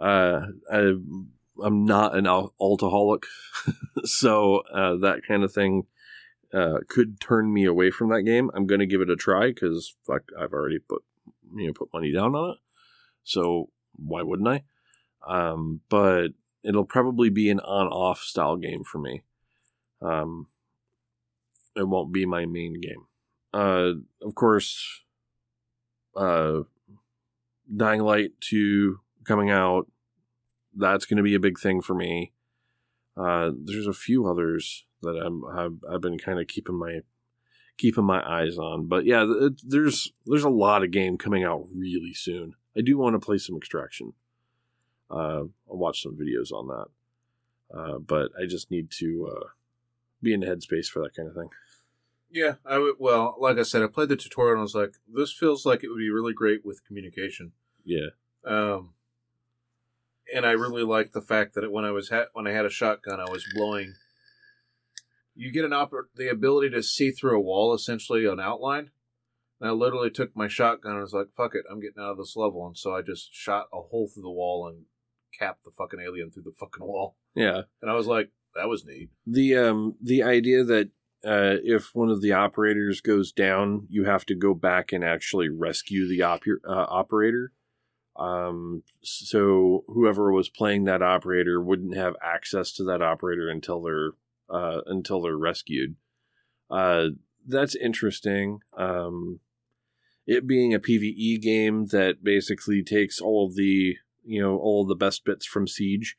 uh, I I'm not an al- altaholic, so uh, that kind of thing uh, could turn me away from that game. I'm gonna give it a try because fuck, I've already put you know put money down on it, so why wouldn't I? Um, but it'll probably be an on-off style game for me. Um, it won't be my main game. Uh, of course, uh, Dying Light 2 coming out. That's going to be a big thing for me. Uh, there's a few others that I'm, I've, I've been kind of keeping my keeping my eyes on, but yeah, it, there's there's a lot of game coming out really soon. I do want to play some Extraction. Uh, I'll watch some videos on that, uh, but I just need to uh, be in the headspace for that kind of thing. Yeah, I would. Well, like I said, I played the tutorial and I was like, this feels like it would be really great with communication. Yeah, Um, and I really like the fact that when I was ha- when I had a shotgun, I was blowing. You get an oppor- the ability to see through a wall, essentially an outline. And I literally took my shotgun and was like, "Fuck it, I'm getting out of this level," and so I just shot a hole through the wall and capped the fucking alien through the fucking wall. yeah. And I was like, "That was neat." the um the idea that uh, if one of the operators goes down, you have to go back and actually rescue the op- uh, operator. Um, so whoever was playing that operator wouldn't have access to that operator until they're uh, until they're rescued. Uh, that's interesting. Um, it being a PVE game that basically takes all of the you know all the best bits from Siege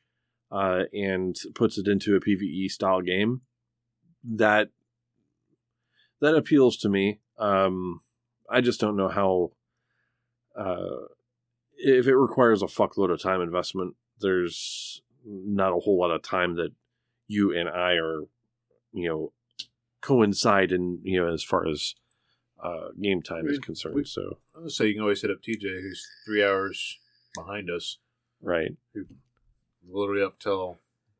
uh, and puts it into a PVE style game. That that appeals to me. Um, I just don't know how. Uh, if it requires a fuckload of time investment, there's not a whole lot of time that you and I are, you know, coincide in you know as far as uh, game time is concerned. we- so say you can always hit up TJ, who's three hours behind us, right, literally up till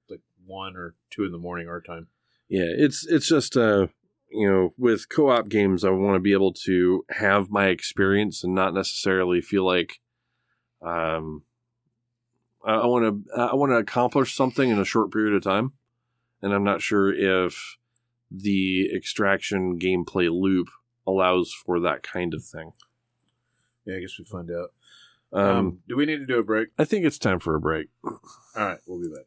like one or two in the morning our time. yeah, it's it's just uh you know with co-op games I want to be able to have my experience and not necessarily feel like um I want to I want to accomplish something in a short period of time, and I'm not sure if the extraction gameplay loop allows for that kind of thing. Yeah, I guess we find out. Um, Um, do we need to do a break? I think it's time for a break. All right, we'll be back.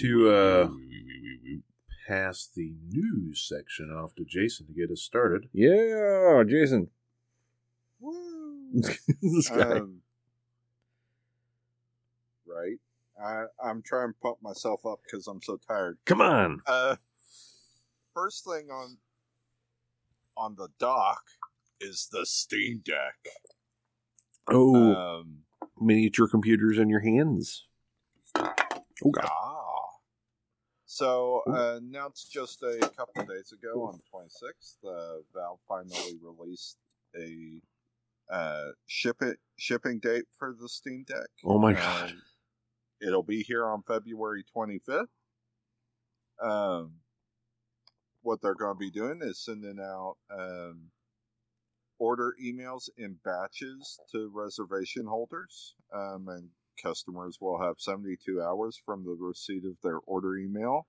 To uh, pass the news section off to Jason to get us started. Yeah, Jason. this guy. Um, right. I, I'm trying to pump myself up because I'm so tired. Come on. Uh, first thing on on the dock is the Steam Deck. Oh, Um, miniature computers in your hands. Oh God. ah, So uh, announced just a couple days ago on the 26th, uh, Valve finally released a uh, ship it, shipping date for the Steam Deck. Oh my god. Um, it'll be here on February 25th. Um, what they're going to be doing is sending out um, order emails in batches to reservation holders, um, and customers will have 72 hours from the receipt of their order email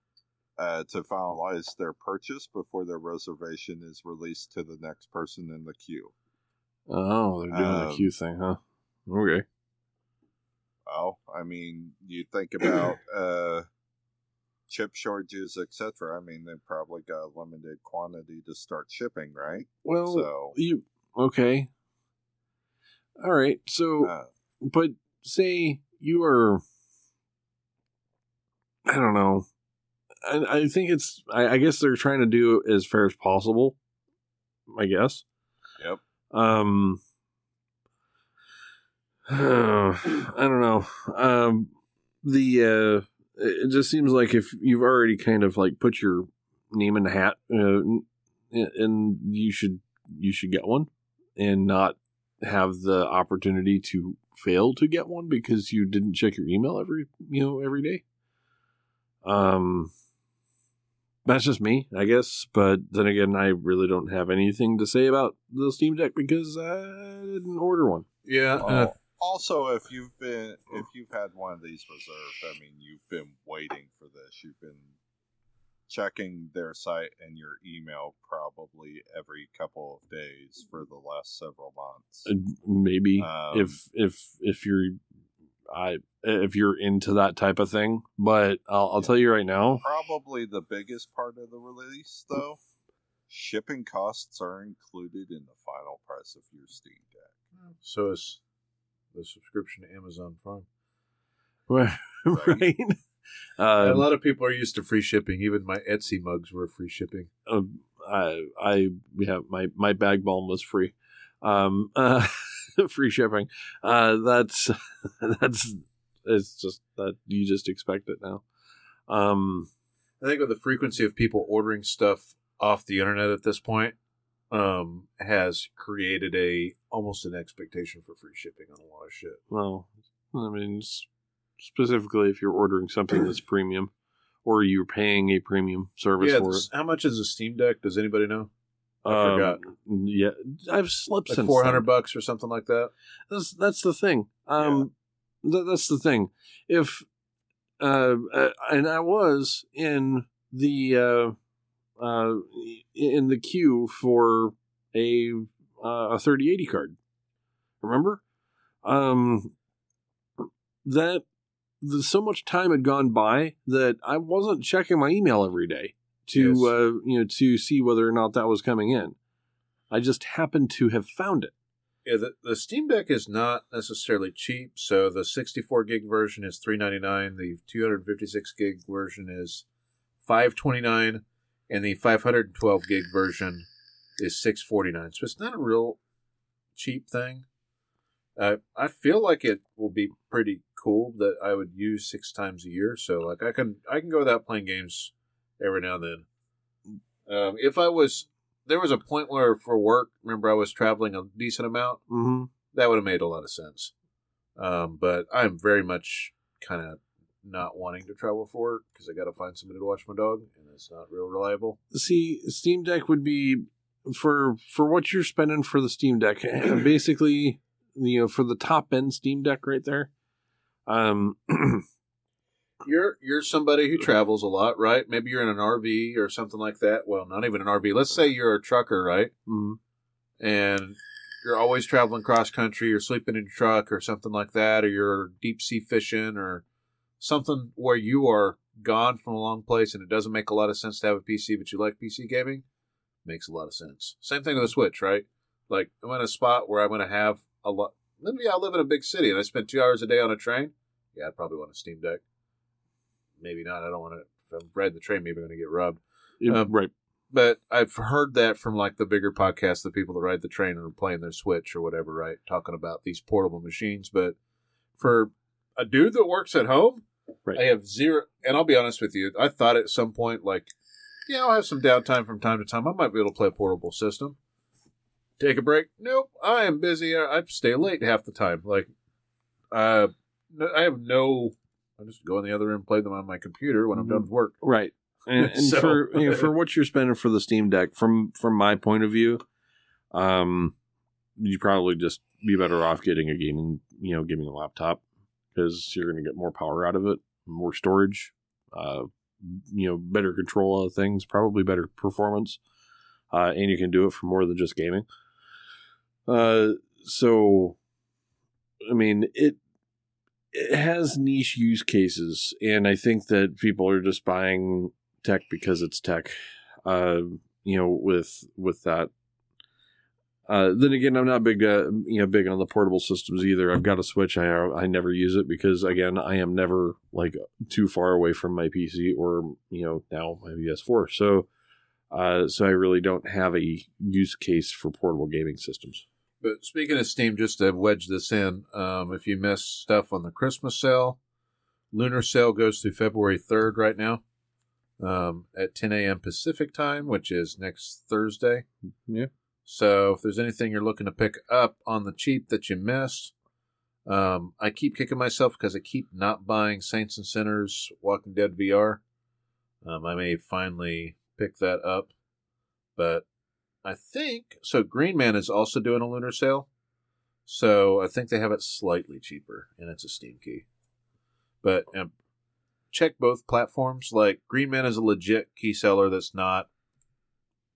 uh, to finalize their purchase before their reservation is released to the next person in the queue. Oh, they're doing the Um, queue thing, huh? Okay. Well, I mean, you think about uh, chip shortages, etc. I mean, they probably got a limited quantity to start shipping, right? Well, so, you okay? All right. So, uh, but say you are, I don't know. I, I think it's. I, I guess they're trying to do as fair as possible. I guess. Yep. Um. I don't know. Um. The uh, it just seems like if you've already kind of like put your name in the hat, uh, and you should you should get one, and not have the opportunity to fail to get one because you didn't check your email every you know every day. Um, that's just me, I guess. But then again, I really don't have anything to say about the Steam Deck because I didn't order one. Yeah, well, uh, also, if you've been, if you've had one of these reserved, I mean, you've been waiting for this. You've been checking their site and your email probably every couple of days for the last several months. Uh, Maybe Um, if if if you're I if you're into that type of thing, but I'll, I'll tell you right now. Probably the biggest part of the release, though, shipping costs are included in the final price of your Steam Deck. so is the subscription to Amazon Prime. right? a Uh, lot of people are used to free shipping. Even my Etsy mugs were free shipping. um, I I yeah my my bag balm was free, um, uh, free shipping. Uh, that's that's it's just that you just expect it now. Um, I think with the frequency of people ordering stuff off the internet at this point, um, has created a almost an expectation for free shipping on a lot of shit. well, I mean specifically if you're ordering something that's premium, or you're paying a premium service yeah, for this- how much is a Steam Deck? Does anybody know? it. I forgot. Um, Yeah, I've slept Like since four then. bucks or something like that. that's that's the thing. Um, th- that's the thing. If uh, uh, and I was in the uh, uh, in the queue for a uh, a thirty eighty card. Remember, um, that the, so much time had gone by that I wasn't checking my email every day to Yes. uh, you know to see whether or not that was coming in. I just happened to have found it. Yeah, the, the Steam Deck is not necessarily cheap. So the 64 gig version is 399. The 256 gig version is 529, and the 512 gig version is 649. So it's not a real cheap thing. Uh, I feel like it will be pretty cool that I would use six times a year. So like I can I can go without playing games every now and then. Um, if I was there was a point where for work, remember I was traveling a decent amount Mm-hmm. that would have made a lot of sense. Um, but I'm very much kind of not wanting to travel for work because I got to find somebody to watch my dog, and it's not real reliable. see steam deck would be for for what you're spending for the steam deck basically you know for the top end steam deck right there um You're you're somebody who travels a lot, right? Maybe you're in an RV or something like that. Well, not even an RV. Let's say you're a trucker, right? mm, And you're always traveling cross country, you're sleeping in your truck or something like that, or you're deep sea fishing or something where you are gone from a long place and it doesn't make a lot of sense to have a PC, but you like PC gaming, makes a lot of sense. Same thing with a Switch, right? Like I'm in a spot where I'm going to have a lot. Maybe I live in a big city and I spend two hours a day on a train. Yeah, I'd probably want a Steam Deck. Maybe not. I don't want to. If I'm riding the train, maybe I'm going to get rubbed. yeah, Um, right but I've heard that from like the bigger podcasts, the people that ride the train and are playing their Switch or whatever, right? Talking about these portable machines. But for a dude that works at home, Right. I have zero, and I'll be honest with you. I thought at some point, like, yeah, I'll have some downtime from time to time. I might be able to play a portable system. Take a break? Nope. I am busy. I I stay late half the time. Like, uh, no- I have no. I just go in the other room, play them on my computer when I'm done with work. Right. And, and So- for you know, for what you're spending for the Steam Deck, from from my point of view, um, you probably just be better off getting a gaming, you know, gaming laptop because you're going to get more power out of it, more storage, uh, you know, better control of things, probably better performance, uh, and you can do it for more than just gaming. Uh, so, I mean, it it has niche use cases, and I think that people are just buying tech because it's tech. Uh, you know, with with that. Uh, then again, I'm not big, uh, you know, big on the portable systems either. I've got a Switch. I I never use it because again, I am never like too far away from my PC or you know now my PS4. So, uh, so I really don't have a use case for portable gaming systems. But speaking of Steam, just to wedge this in, um, if you miss stuff on the Christmas sale, Lunar sale goes through February 3rd right now um, at 10 a.m. Pacific time, which is next Thursday. Yeah. So if there's anything you're looking to pick up on the cheap that you missed, um, I keep kicking myself because I keep not buying Saints and Sinners Walking Dead VR. Um, I may finally pick that up, but I think so. Green Man is also doing a lunar sale, so I think they have it slightly cheaper, and it's a Steam key. But um, check both platforms. Like Green Man is a legit key seller that's not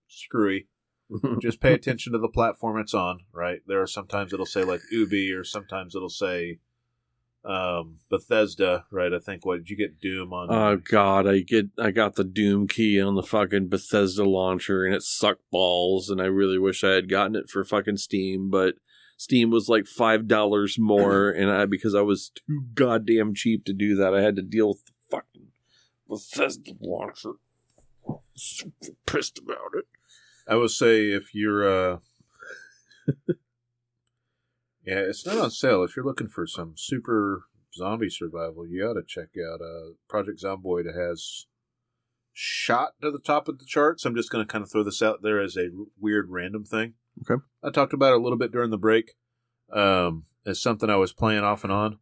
screwy. Just pay attention to the platform it's on. Right there are sometimes it'll say like Ubi, or sometimes it'll say um, Bethesda. Right, I think what did you get Doom on? Oh god, I get I got the Doom key on the fucking Bethesda launcher and it sucked balls and I really wish I had gotten it for fucking Steam, but Steam was like five dollars more and I because I was too goddamn cheap to do that, I had to deal with the fucking Bethesda launcher. Super pissed about it. I would say if you're uh Yeah, it's not on sale. If you're looking for some super zombie survival, you ought to check out uh Project Zomboid It has shot to the top of the charts. I'm just going to kind of throw this out there as a weird random thing. Okay. I talked about it a little bit during the break. Um as something I was playing off and on.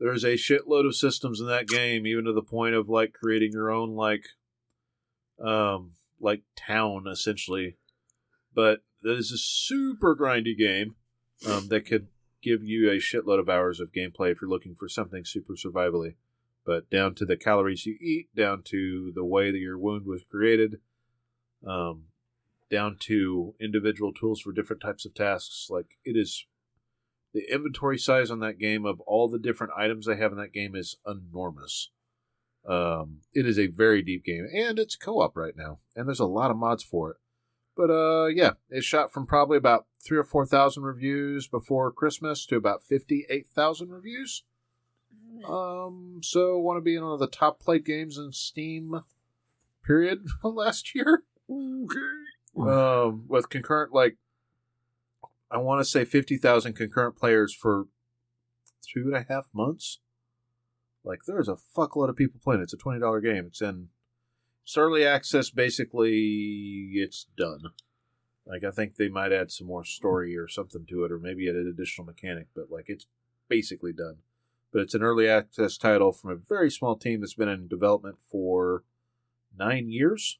There's a shitload of systems in that game, even to the point of like creating your own like um like town essentially but that is a super grindy game um, that could give you a shitload of hours of gameplay if you're looking for something super survivally. But down to the calories you eat, down to the way that your wound was created, um, down to individual tools for different types of tasks. Like it is, the inventory size on that game of all the different items they have in that game is enormous. Um, it is a very deep game, and it's co-op right now, and there's a lot of mods for it. But uh, yeah, it shot from probably about three or four thousand reviews before Christmas to about fifty-eight thousand reviews. Um, so want to be in one of the top played games in Steam. Period. Last year, um, with concurrent like, I want to say fifty thousand concurrent players for two and a half months. Like, there's a fuckload of people playing. it. It's a twenty dollar game. It's in early access. Basically, it's done. Like, I think they might add some more story or something to it, or maybe add an additional mechanic. But like, it's basically done. But it's an early access title from a very small team that's been in development for nine years.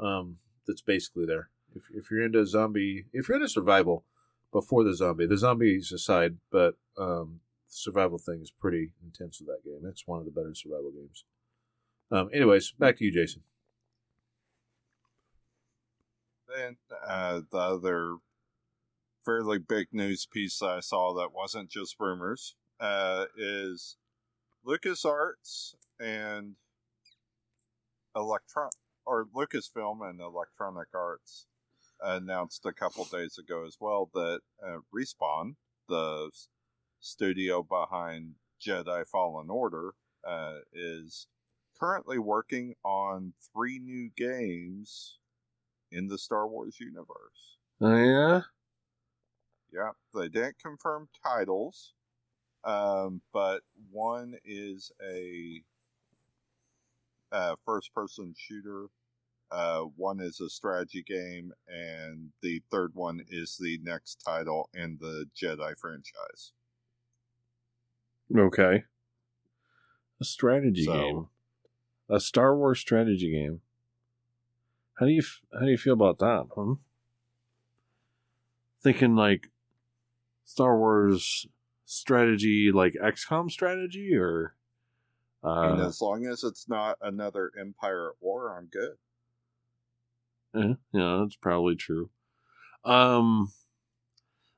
Um, that's basically there. If if you're into zombie, if you're into survival, before the zombie, the zombies aside, but um, the survival thing is pretty intense with that game. It's one of the better survival games. Um, anyways, back to you, Jason. And uh, the other fairly big news piece I saw that wasn't just rumors uh, is LucasArts and Electron or Lucasfilm and Electronic Arts announced a couple days ago as well that uh, Respawn, the studio behind Jedi Fallen Order, uh, is currently working on three new games in the Star Wars universe. Oh yeah? Yeah, they didn't confirm titles, Um, but one is a, uh first-person shooter. Uh, one is a strategy game, and the third one is the next title in the Jedi franchise. Okay. A strategy So- game. A Star Wars strategy game. How do you how do you feel about that? Huh? Thinking like Star Wars strategy, like XCOM strategy, or uh, as long as it's not another Empire at War, I'm good. eh, yeah, that's probably true. Um,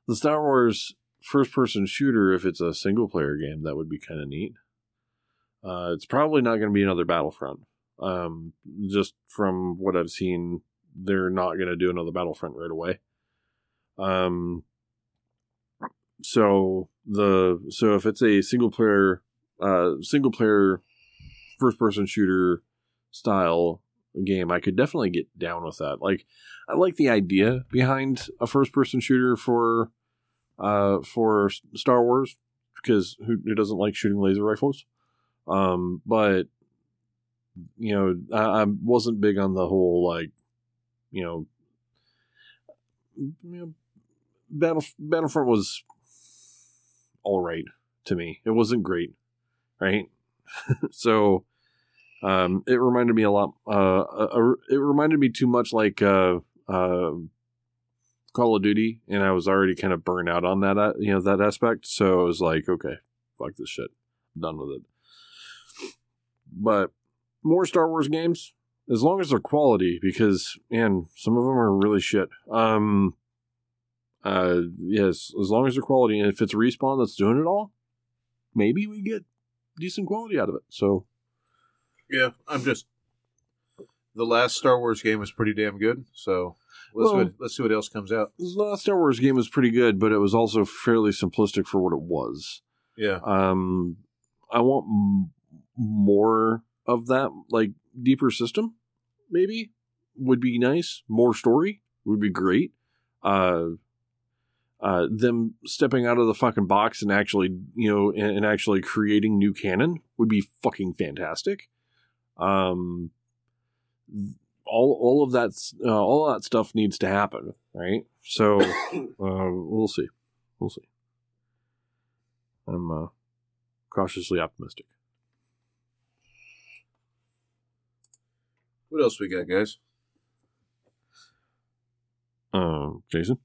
the Star Wars first person shooter, if it's a single player game, that would be kind of neat. Uh, it's probably not going to be another Battlefront. Um, just from what I've seen, they're not going to do another Battlefront right away. Um, so the so if it's a single player, uh, single player first person shooter style game, I could definitely get down with that. Like, I like the idea behind a first person shooter for, uh, for Star Wars because who, who doesn't like shooting laser rifles? Um, but you know, I, I wasn't big on the whole like, you know, you know, Battle Battlefront was all right to me. It wasn't great, right? so, um, it reminded me a lot. Uh, uh, it reminded me too much like uh, uh, Call of Duty, and I was already kind of burned out on that, uh, you know, that aspect. So I was like, okay, fuck this shit, I'm done with it. But more Star Wars games, as long as they're quality, because man, some of them are really shit. Um, uh, yes, as long as they're quality, and if it's respawn that's doing it all, maybe we get decent quality out of it. So Yeah, I'm just. The last Star Wars game was pretty damn good, so let's see what, let's see what else comes out. the last Star Wars game was pretty good, but it was also fairly simplistic for what it was. Yeah, Um, I want more of that, like deeper system. Maybe would be nice. More story would be great. Uh, uh, them stepping out of the fucking box and actually, you know, and, and actually creating new canon would be fucking fantastic. Um, all all of that uh, all that stuff needs to happen, right? So uh, we'll see, we'll see. I'm uh, cautiously optimistic. What else we got, guys? Um, Jason,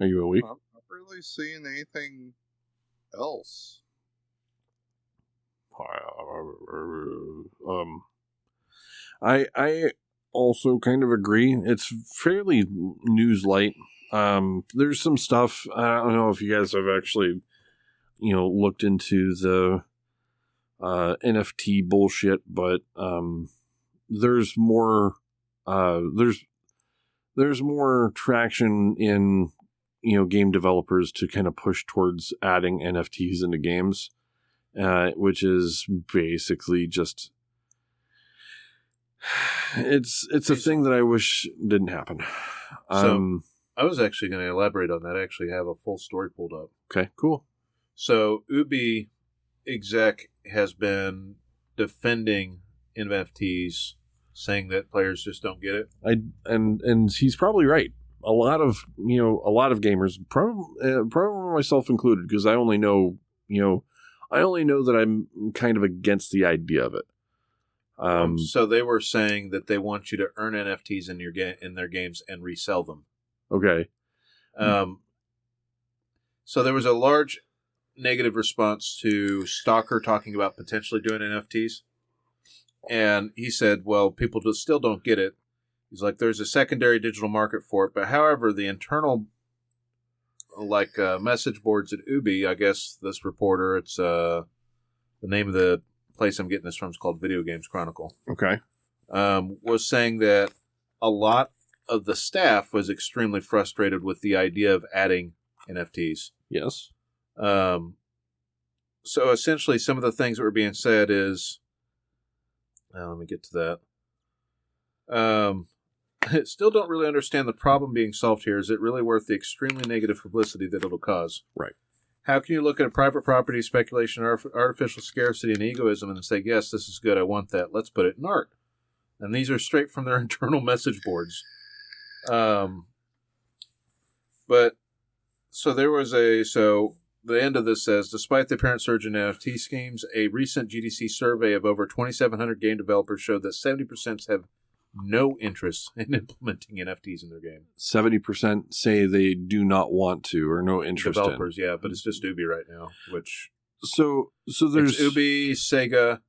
are you awake? I'm not really seeing anything else. Um, I I also kind of agree. It's fairly news light. Um, there's some stuff. I don't know if you guys have actually, you know, looked into the uh, NFT bullshit, but um, there's more. Uh, there's there's more traction in you know game developers to kind of push towards adding NFTs into games uh, which is basically just it's it's a thing that I wish didn't happen. So- Um, I was actually going to elaborate on that. I actually have a full story pulled up. okay, cool. So Ubi exec has been defending NFTs, saying that players just don't get it. I and and he's probably right. A lot of you know a lot of gamers, probably uh, probably myself included, because I only know you know I only know that I'm kind of against the idea of it. Um, so they were saying that they want you to earn NFTs in your ga- in their games and resell them. okay, Um, so there was a large negative response to Stalker talking about potentially doing NFTs, and he said, "Well, people just still don't get it." He's like, "There's a secondary digital market for it, but however, the internal like uh, message boards at Ubi, I guess this reporter, it's uh, the name of the place I'm getting this from is called Video Games Chronicle." okay, um, was saying that a lot of the staff was extremely frustrated with the idea of adding NFTs. yes, Um, so essentially, some of the things that were being said is, uh, let me get to that. Um, still don't really understand the problem being solved here. Is it really worth the extremely negative publicity that it'll cause? Right. How can you look at a private property, speculation, artificial scarcity, and egoism and say, yes, this is good, I want that, let's put it in art? And these are straight from their internal message boards. Um, but so there was a so the end of this says despite the apparent surge in NFT schemes, a recent GDC survey of over 2,700 game developers showed that 70% have no interest in implementing NFTs in their game. Seventy percent say they do not want to or no interest in. Developers, yeah, but it's just Ubi right now, which So so there's there's Ubi, Sega,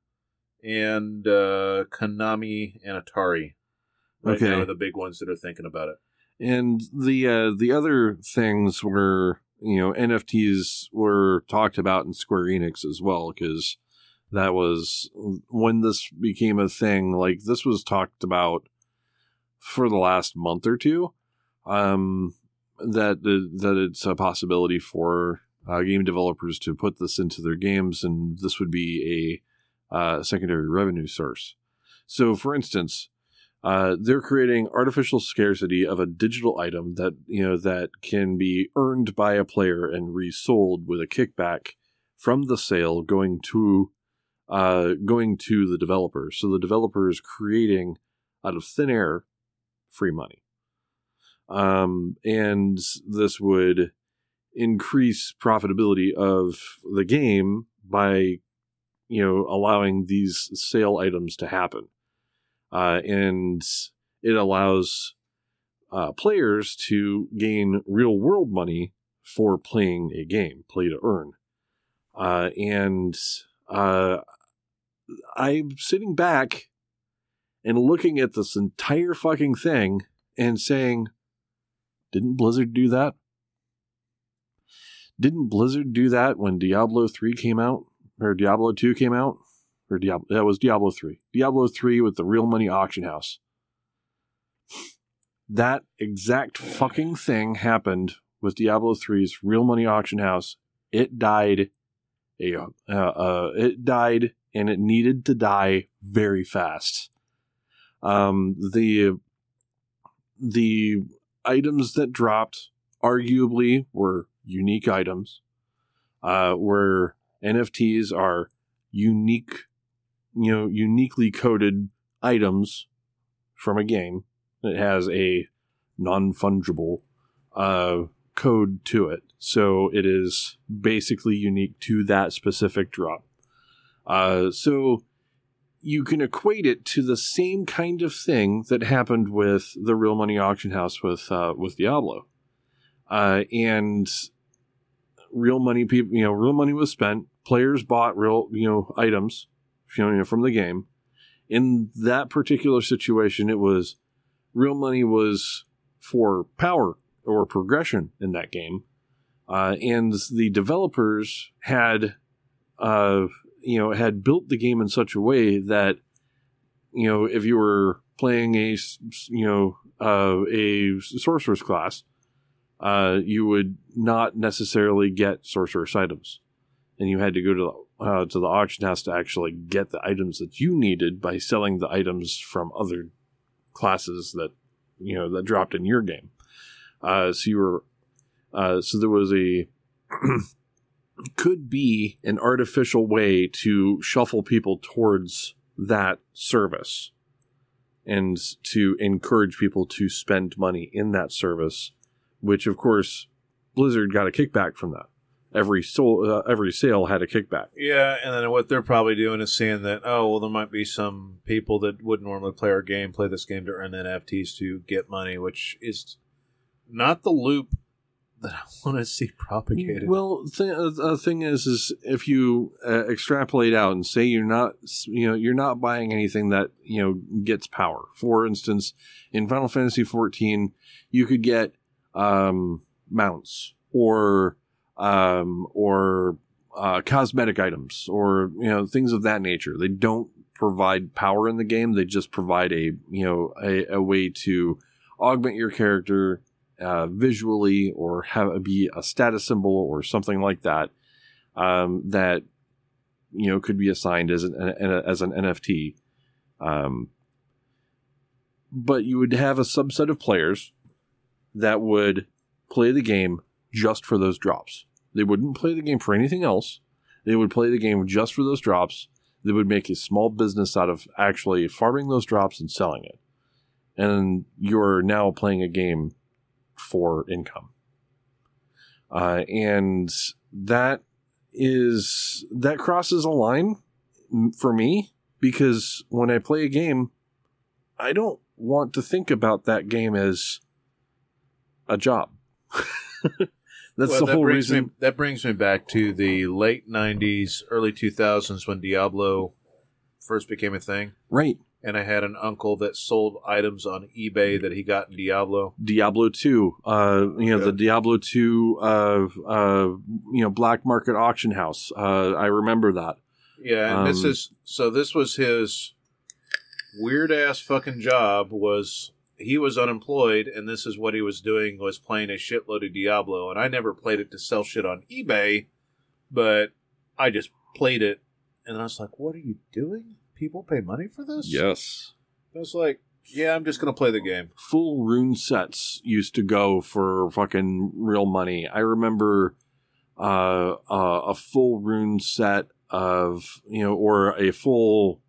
and uh, Konami and Atari. Right Okay. now are the big ones that are thinking about it. And the uh, the other things were you know NFTs were talked about in Square Enix as well because that was when this became a thing. Like this was talked about for the last month or two. Um, that that it's a possibility for uh, game developers to put this into their games, and this would be a uh, secondary revenue source. So, for instance, uh, they're creating artificial scarcity of a digital item that you know that can be earned by a player and resold with a kickback from the sale going to uh, going to the developer. So the developer is creating out of thin air free money, um, and this would increase profitability of the game by you know allowing these sale items to happen uh, and it allows uh, players to gain real world money for playing a game, play to earn. Uh, and uh, I'm sitting back and looking at this entire fucking thing and saying, didn't Blizzard do that? Didn't Blizzard do that when Diablo 3 came out? Or Diablo 2 came out? Or Diablo. That was Diablo three. Diablo three with the real money auction house. That exact fucking thing happened with Diablo 3's real money auction house. It died. A, uh, uh, it died, and it needed to die very fast. Um, the the items that dropped arguably were unique items. Uh, where NFTs are unique you know uniquely coded items from a game that has a non-fungible uh, code to it. So it is basically unique to that specific drop. Uh, so you can equate it to the same kind of thing that happened with the real money auction house with uh, with diablo. Uh, and real money people you know real money was spent. Players bought real you know items you know, from the game. In that particular situation, it was real money was for power or progression in that game, uh, and the developers had, uh, you know, had built the game in such a way that, you know, if you were playing a, you know, uh, a sorcerer's class, uh, you would not necessarily get sorcerer's items, and you had to go to the uh, to the auction house to actually get the items that you needed by selling the items from other classes that you know that dropped in your game. Uh, so you were uh, so there was a could be an artificial way to shuffle people towards that service and to encourage people to spend money in that service, which of course Blizzard got a kickback from that every soul, uh, every sale had a kickback. Yeah, and then what they're probably doing is seeing that oh well, there might be some people that wouldn't normally play our game play this game to earn NFTs to get money, which is not the loop that I want to see propagated. Well, th- uh, the thing is, is if you uh, extrapolate out and say you're not, you know, you're not buying anything that you know gets power. For instance, in Final Fantasy 14, you could get um, mounts or um, or uh, cosmetic items or you know things of that nature. They don't provide power in the game. They just provide a you know a, a way to augment your character uh, visually or have be a status symbol or something like that um, that you know could be assigned as an, as an NFT. Um, but you would have a subset of players that would play the game just for those drops. They wouldn't play the game for anything else. They would play the game just for those drops. They would make a small business out of actually farming those drops and selling it. And you're now playing a game for income. Uh, and that is, that crosses a line for me because when I play a game, I don't want to think about that game as a job. That's Well, the that whole reason. Me, that brings me back to the late '90s, early 2000s when Diablo first became a thing, right. and I had an uncle that sold items on eBay that he got in Diablo. Diablo 2, uh, you know, Yeah. the Diablo 2, uh, uh, you know, black market auction house. Uh, I remember that. Yeah, and this Um, is so. This was his weird ass fucking job. Was he was unemployed, and this is what he was doing was playing a shitload of Diablo. And I never played it to sell shit on eBay, but I just played it, and I was like, "What are you doing? People pay money for this?" Yes. I was like, "Yeah, I'm just gonna play the game." Full rune sets used to go for fucking real money. I remember uh, uh, a full rune set of, you know, or a full,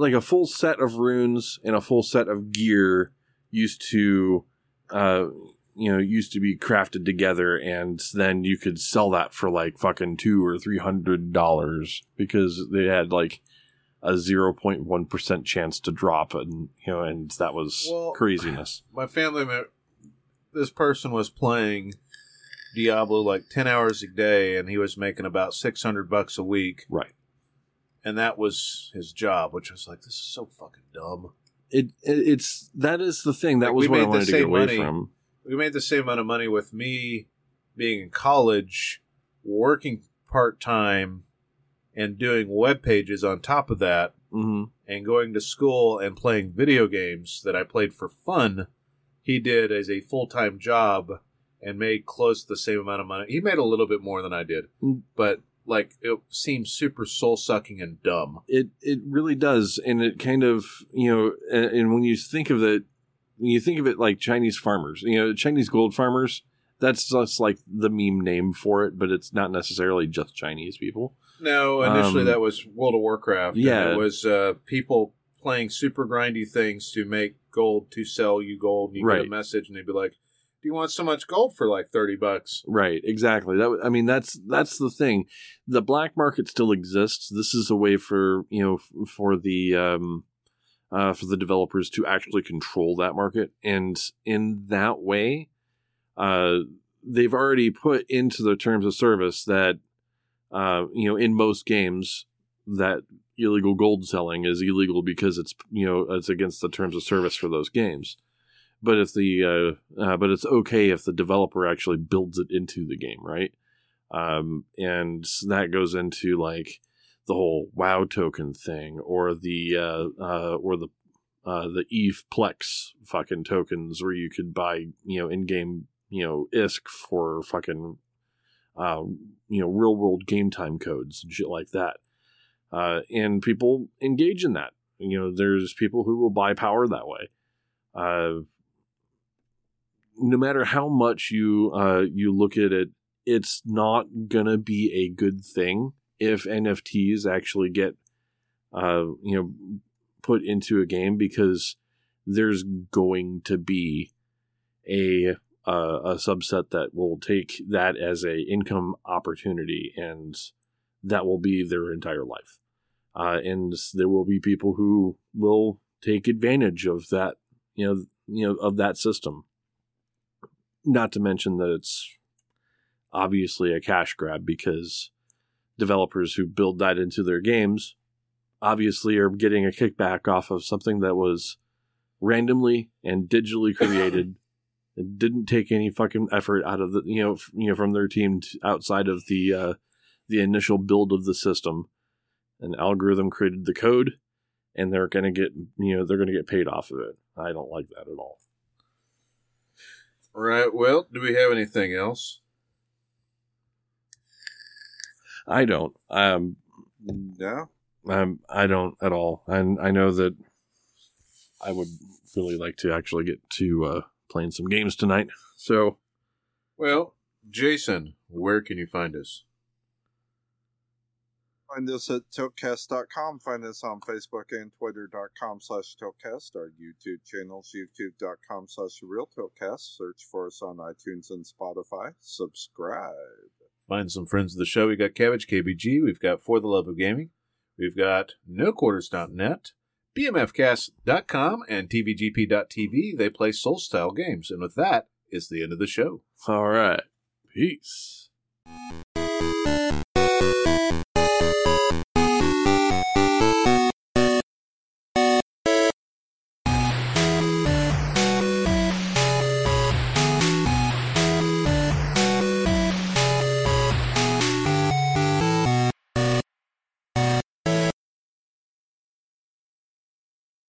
like a full set of runes and a full set of gear used to, uh, you know, used to be crafted together, and then you could sell that for like fucking two or three hundred dollars because they had like a zero point one percent chance to drop, and you know, and that was Well- craziness. My family, this person was playing Diablo like ten hours a day, and he was making about six hundred bucks a week. Right. And that was his job, which was like, this is so fucking dumb. It, it it's that is the thing that Like, was what I made the wanted to get same away money. from. We made the same amount of money with me being in college, working part time, and doing web pages on top of that, hmm and going to school and playing video games that I played for fun. He did as a full time job and made close to the same amount of money. He made a little bit more than I did, Mm. but like it seems super soul sucking and dumb. It it really does, and it kind of you know, and, and when you think of it, when you think of it like Chinese farmers, you know, Chinese gold farmers. That's just like the meme name for it, but it's not necessarily just Chinese people. No, initially Um, that was World of Warcraft. yeah. it was uh, people playing super grindy things to make gold to sell you gold. And you get Right. a message, and they'd be like, "Do you want so much gold for like thirty bucks?" Right, exactly. That i mean, that's that's the thing. The black market still exists. This is a way for you know for the um, uh, for the developers to actually control that market, and in that way, uh, they've already put into the terms of service that uh, you know in most games that illegal gold selling is illegal because it's you know it's against the terms of service for those games but if the uh, uh, but it's okay if the developer actually builds it into the game, right? Um, and that goes into like the whole WoW token thing, or the uh, uh, or the uh, the Eve Plex fucking tokens, where you could buy you know in game you know ISK for fucking uh, you know real world game time codes and shit like that. Uh, and people engage in that. You know, there's people who will buy power that way. Uh, no matter how much you uh, you look at it, it's not gonna be a good thing if NFTs actually get uh, you know put into a game because there's going to be a uh, a subset that will take that as a income opportunity and that will be their entire life. Uh, and there will be people who will take advantage of that you know you know of that system not to mention that it's obviously a cash grab because developers who build that into their games obviously are getting a kickback off of something that was randomly and digitally created and didn't take any fucking effort out of the you know f- you know from their team t outside of the uh the initial build of the system. An algorithm created the code and they're going to get you know they're going to get paid off of it. I don't like that at all Right. Well, do we have anything else? i don't um No, um i don't at all and i know that i would really like to actually get to uh playing some games tonight so Well, Jason, where can you find us? Find us at tiltcast.com. Find us on Facebook and twitter.com slash tiltcast. Our YouTube channels, youtube.com slash real tiltcast. Search for us on iTunes and Spotify. Subscribe. Find some friends of the show. We got Cabbage KBG. We've got For the Love of Gaming. We've got NoQuarters.net, BMFcast.com, and TVGP.tv. They play soul style games. And with that, it's the end of the show. All right. Peace.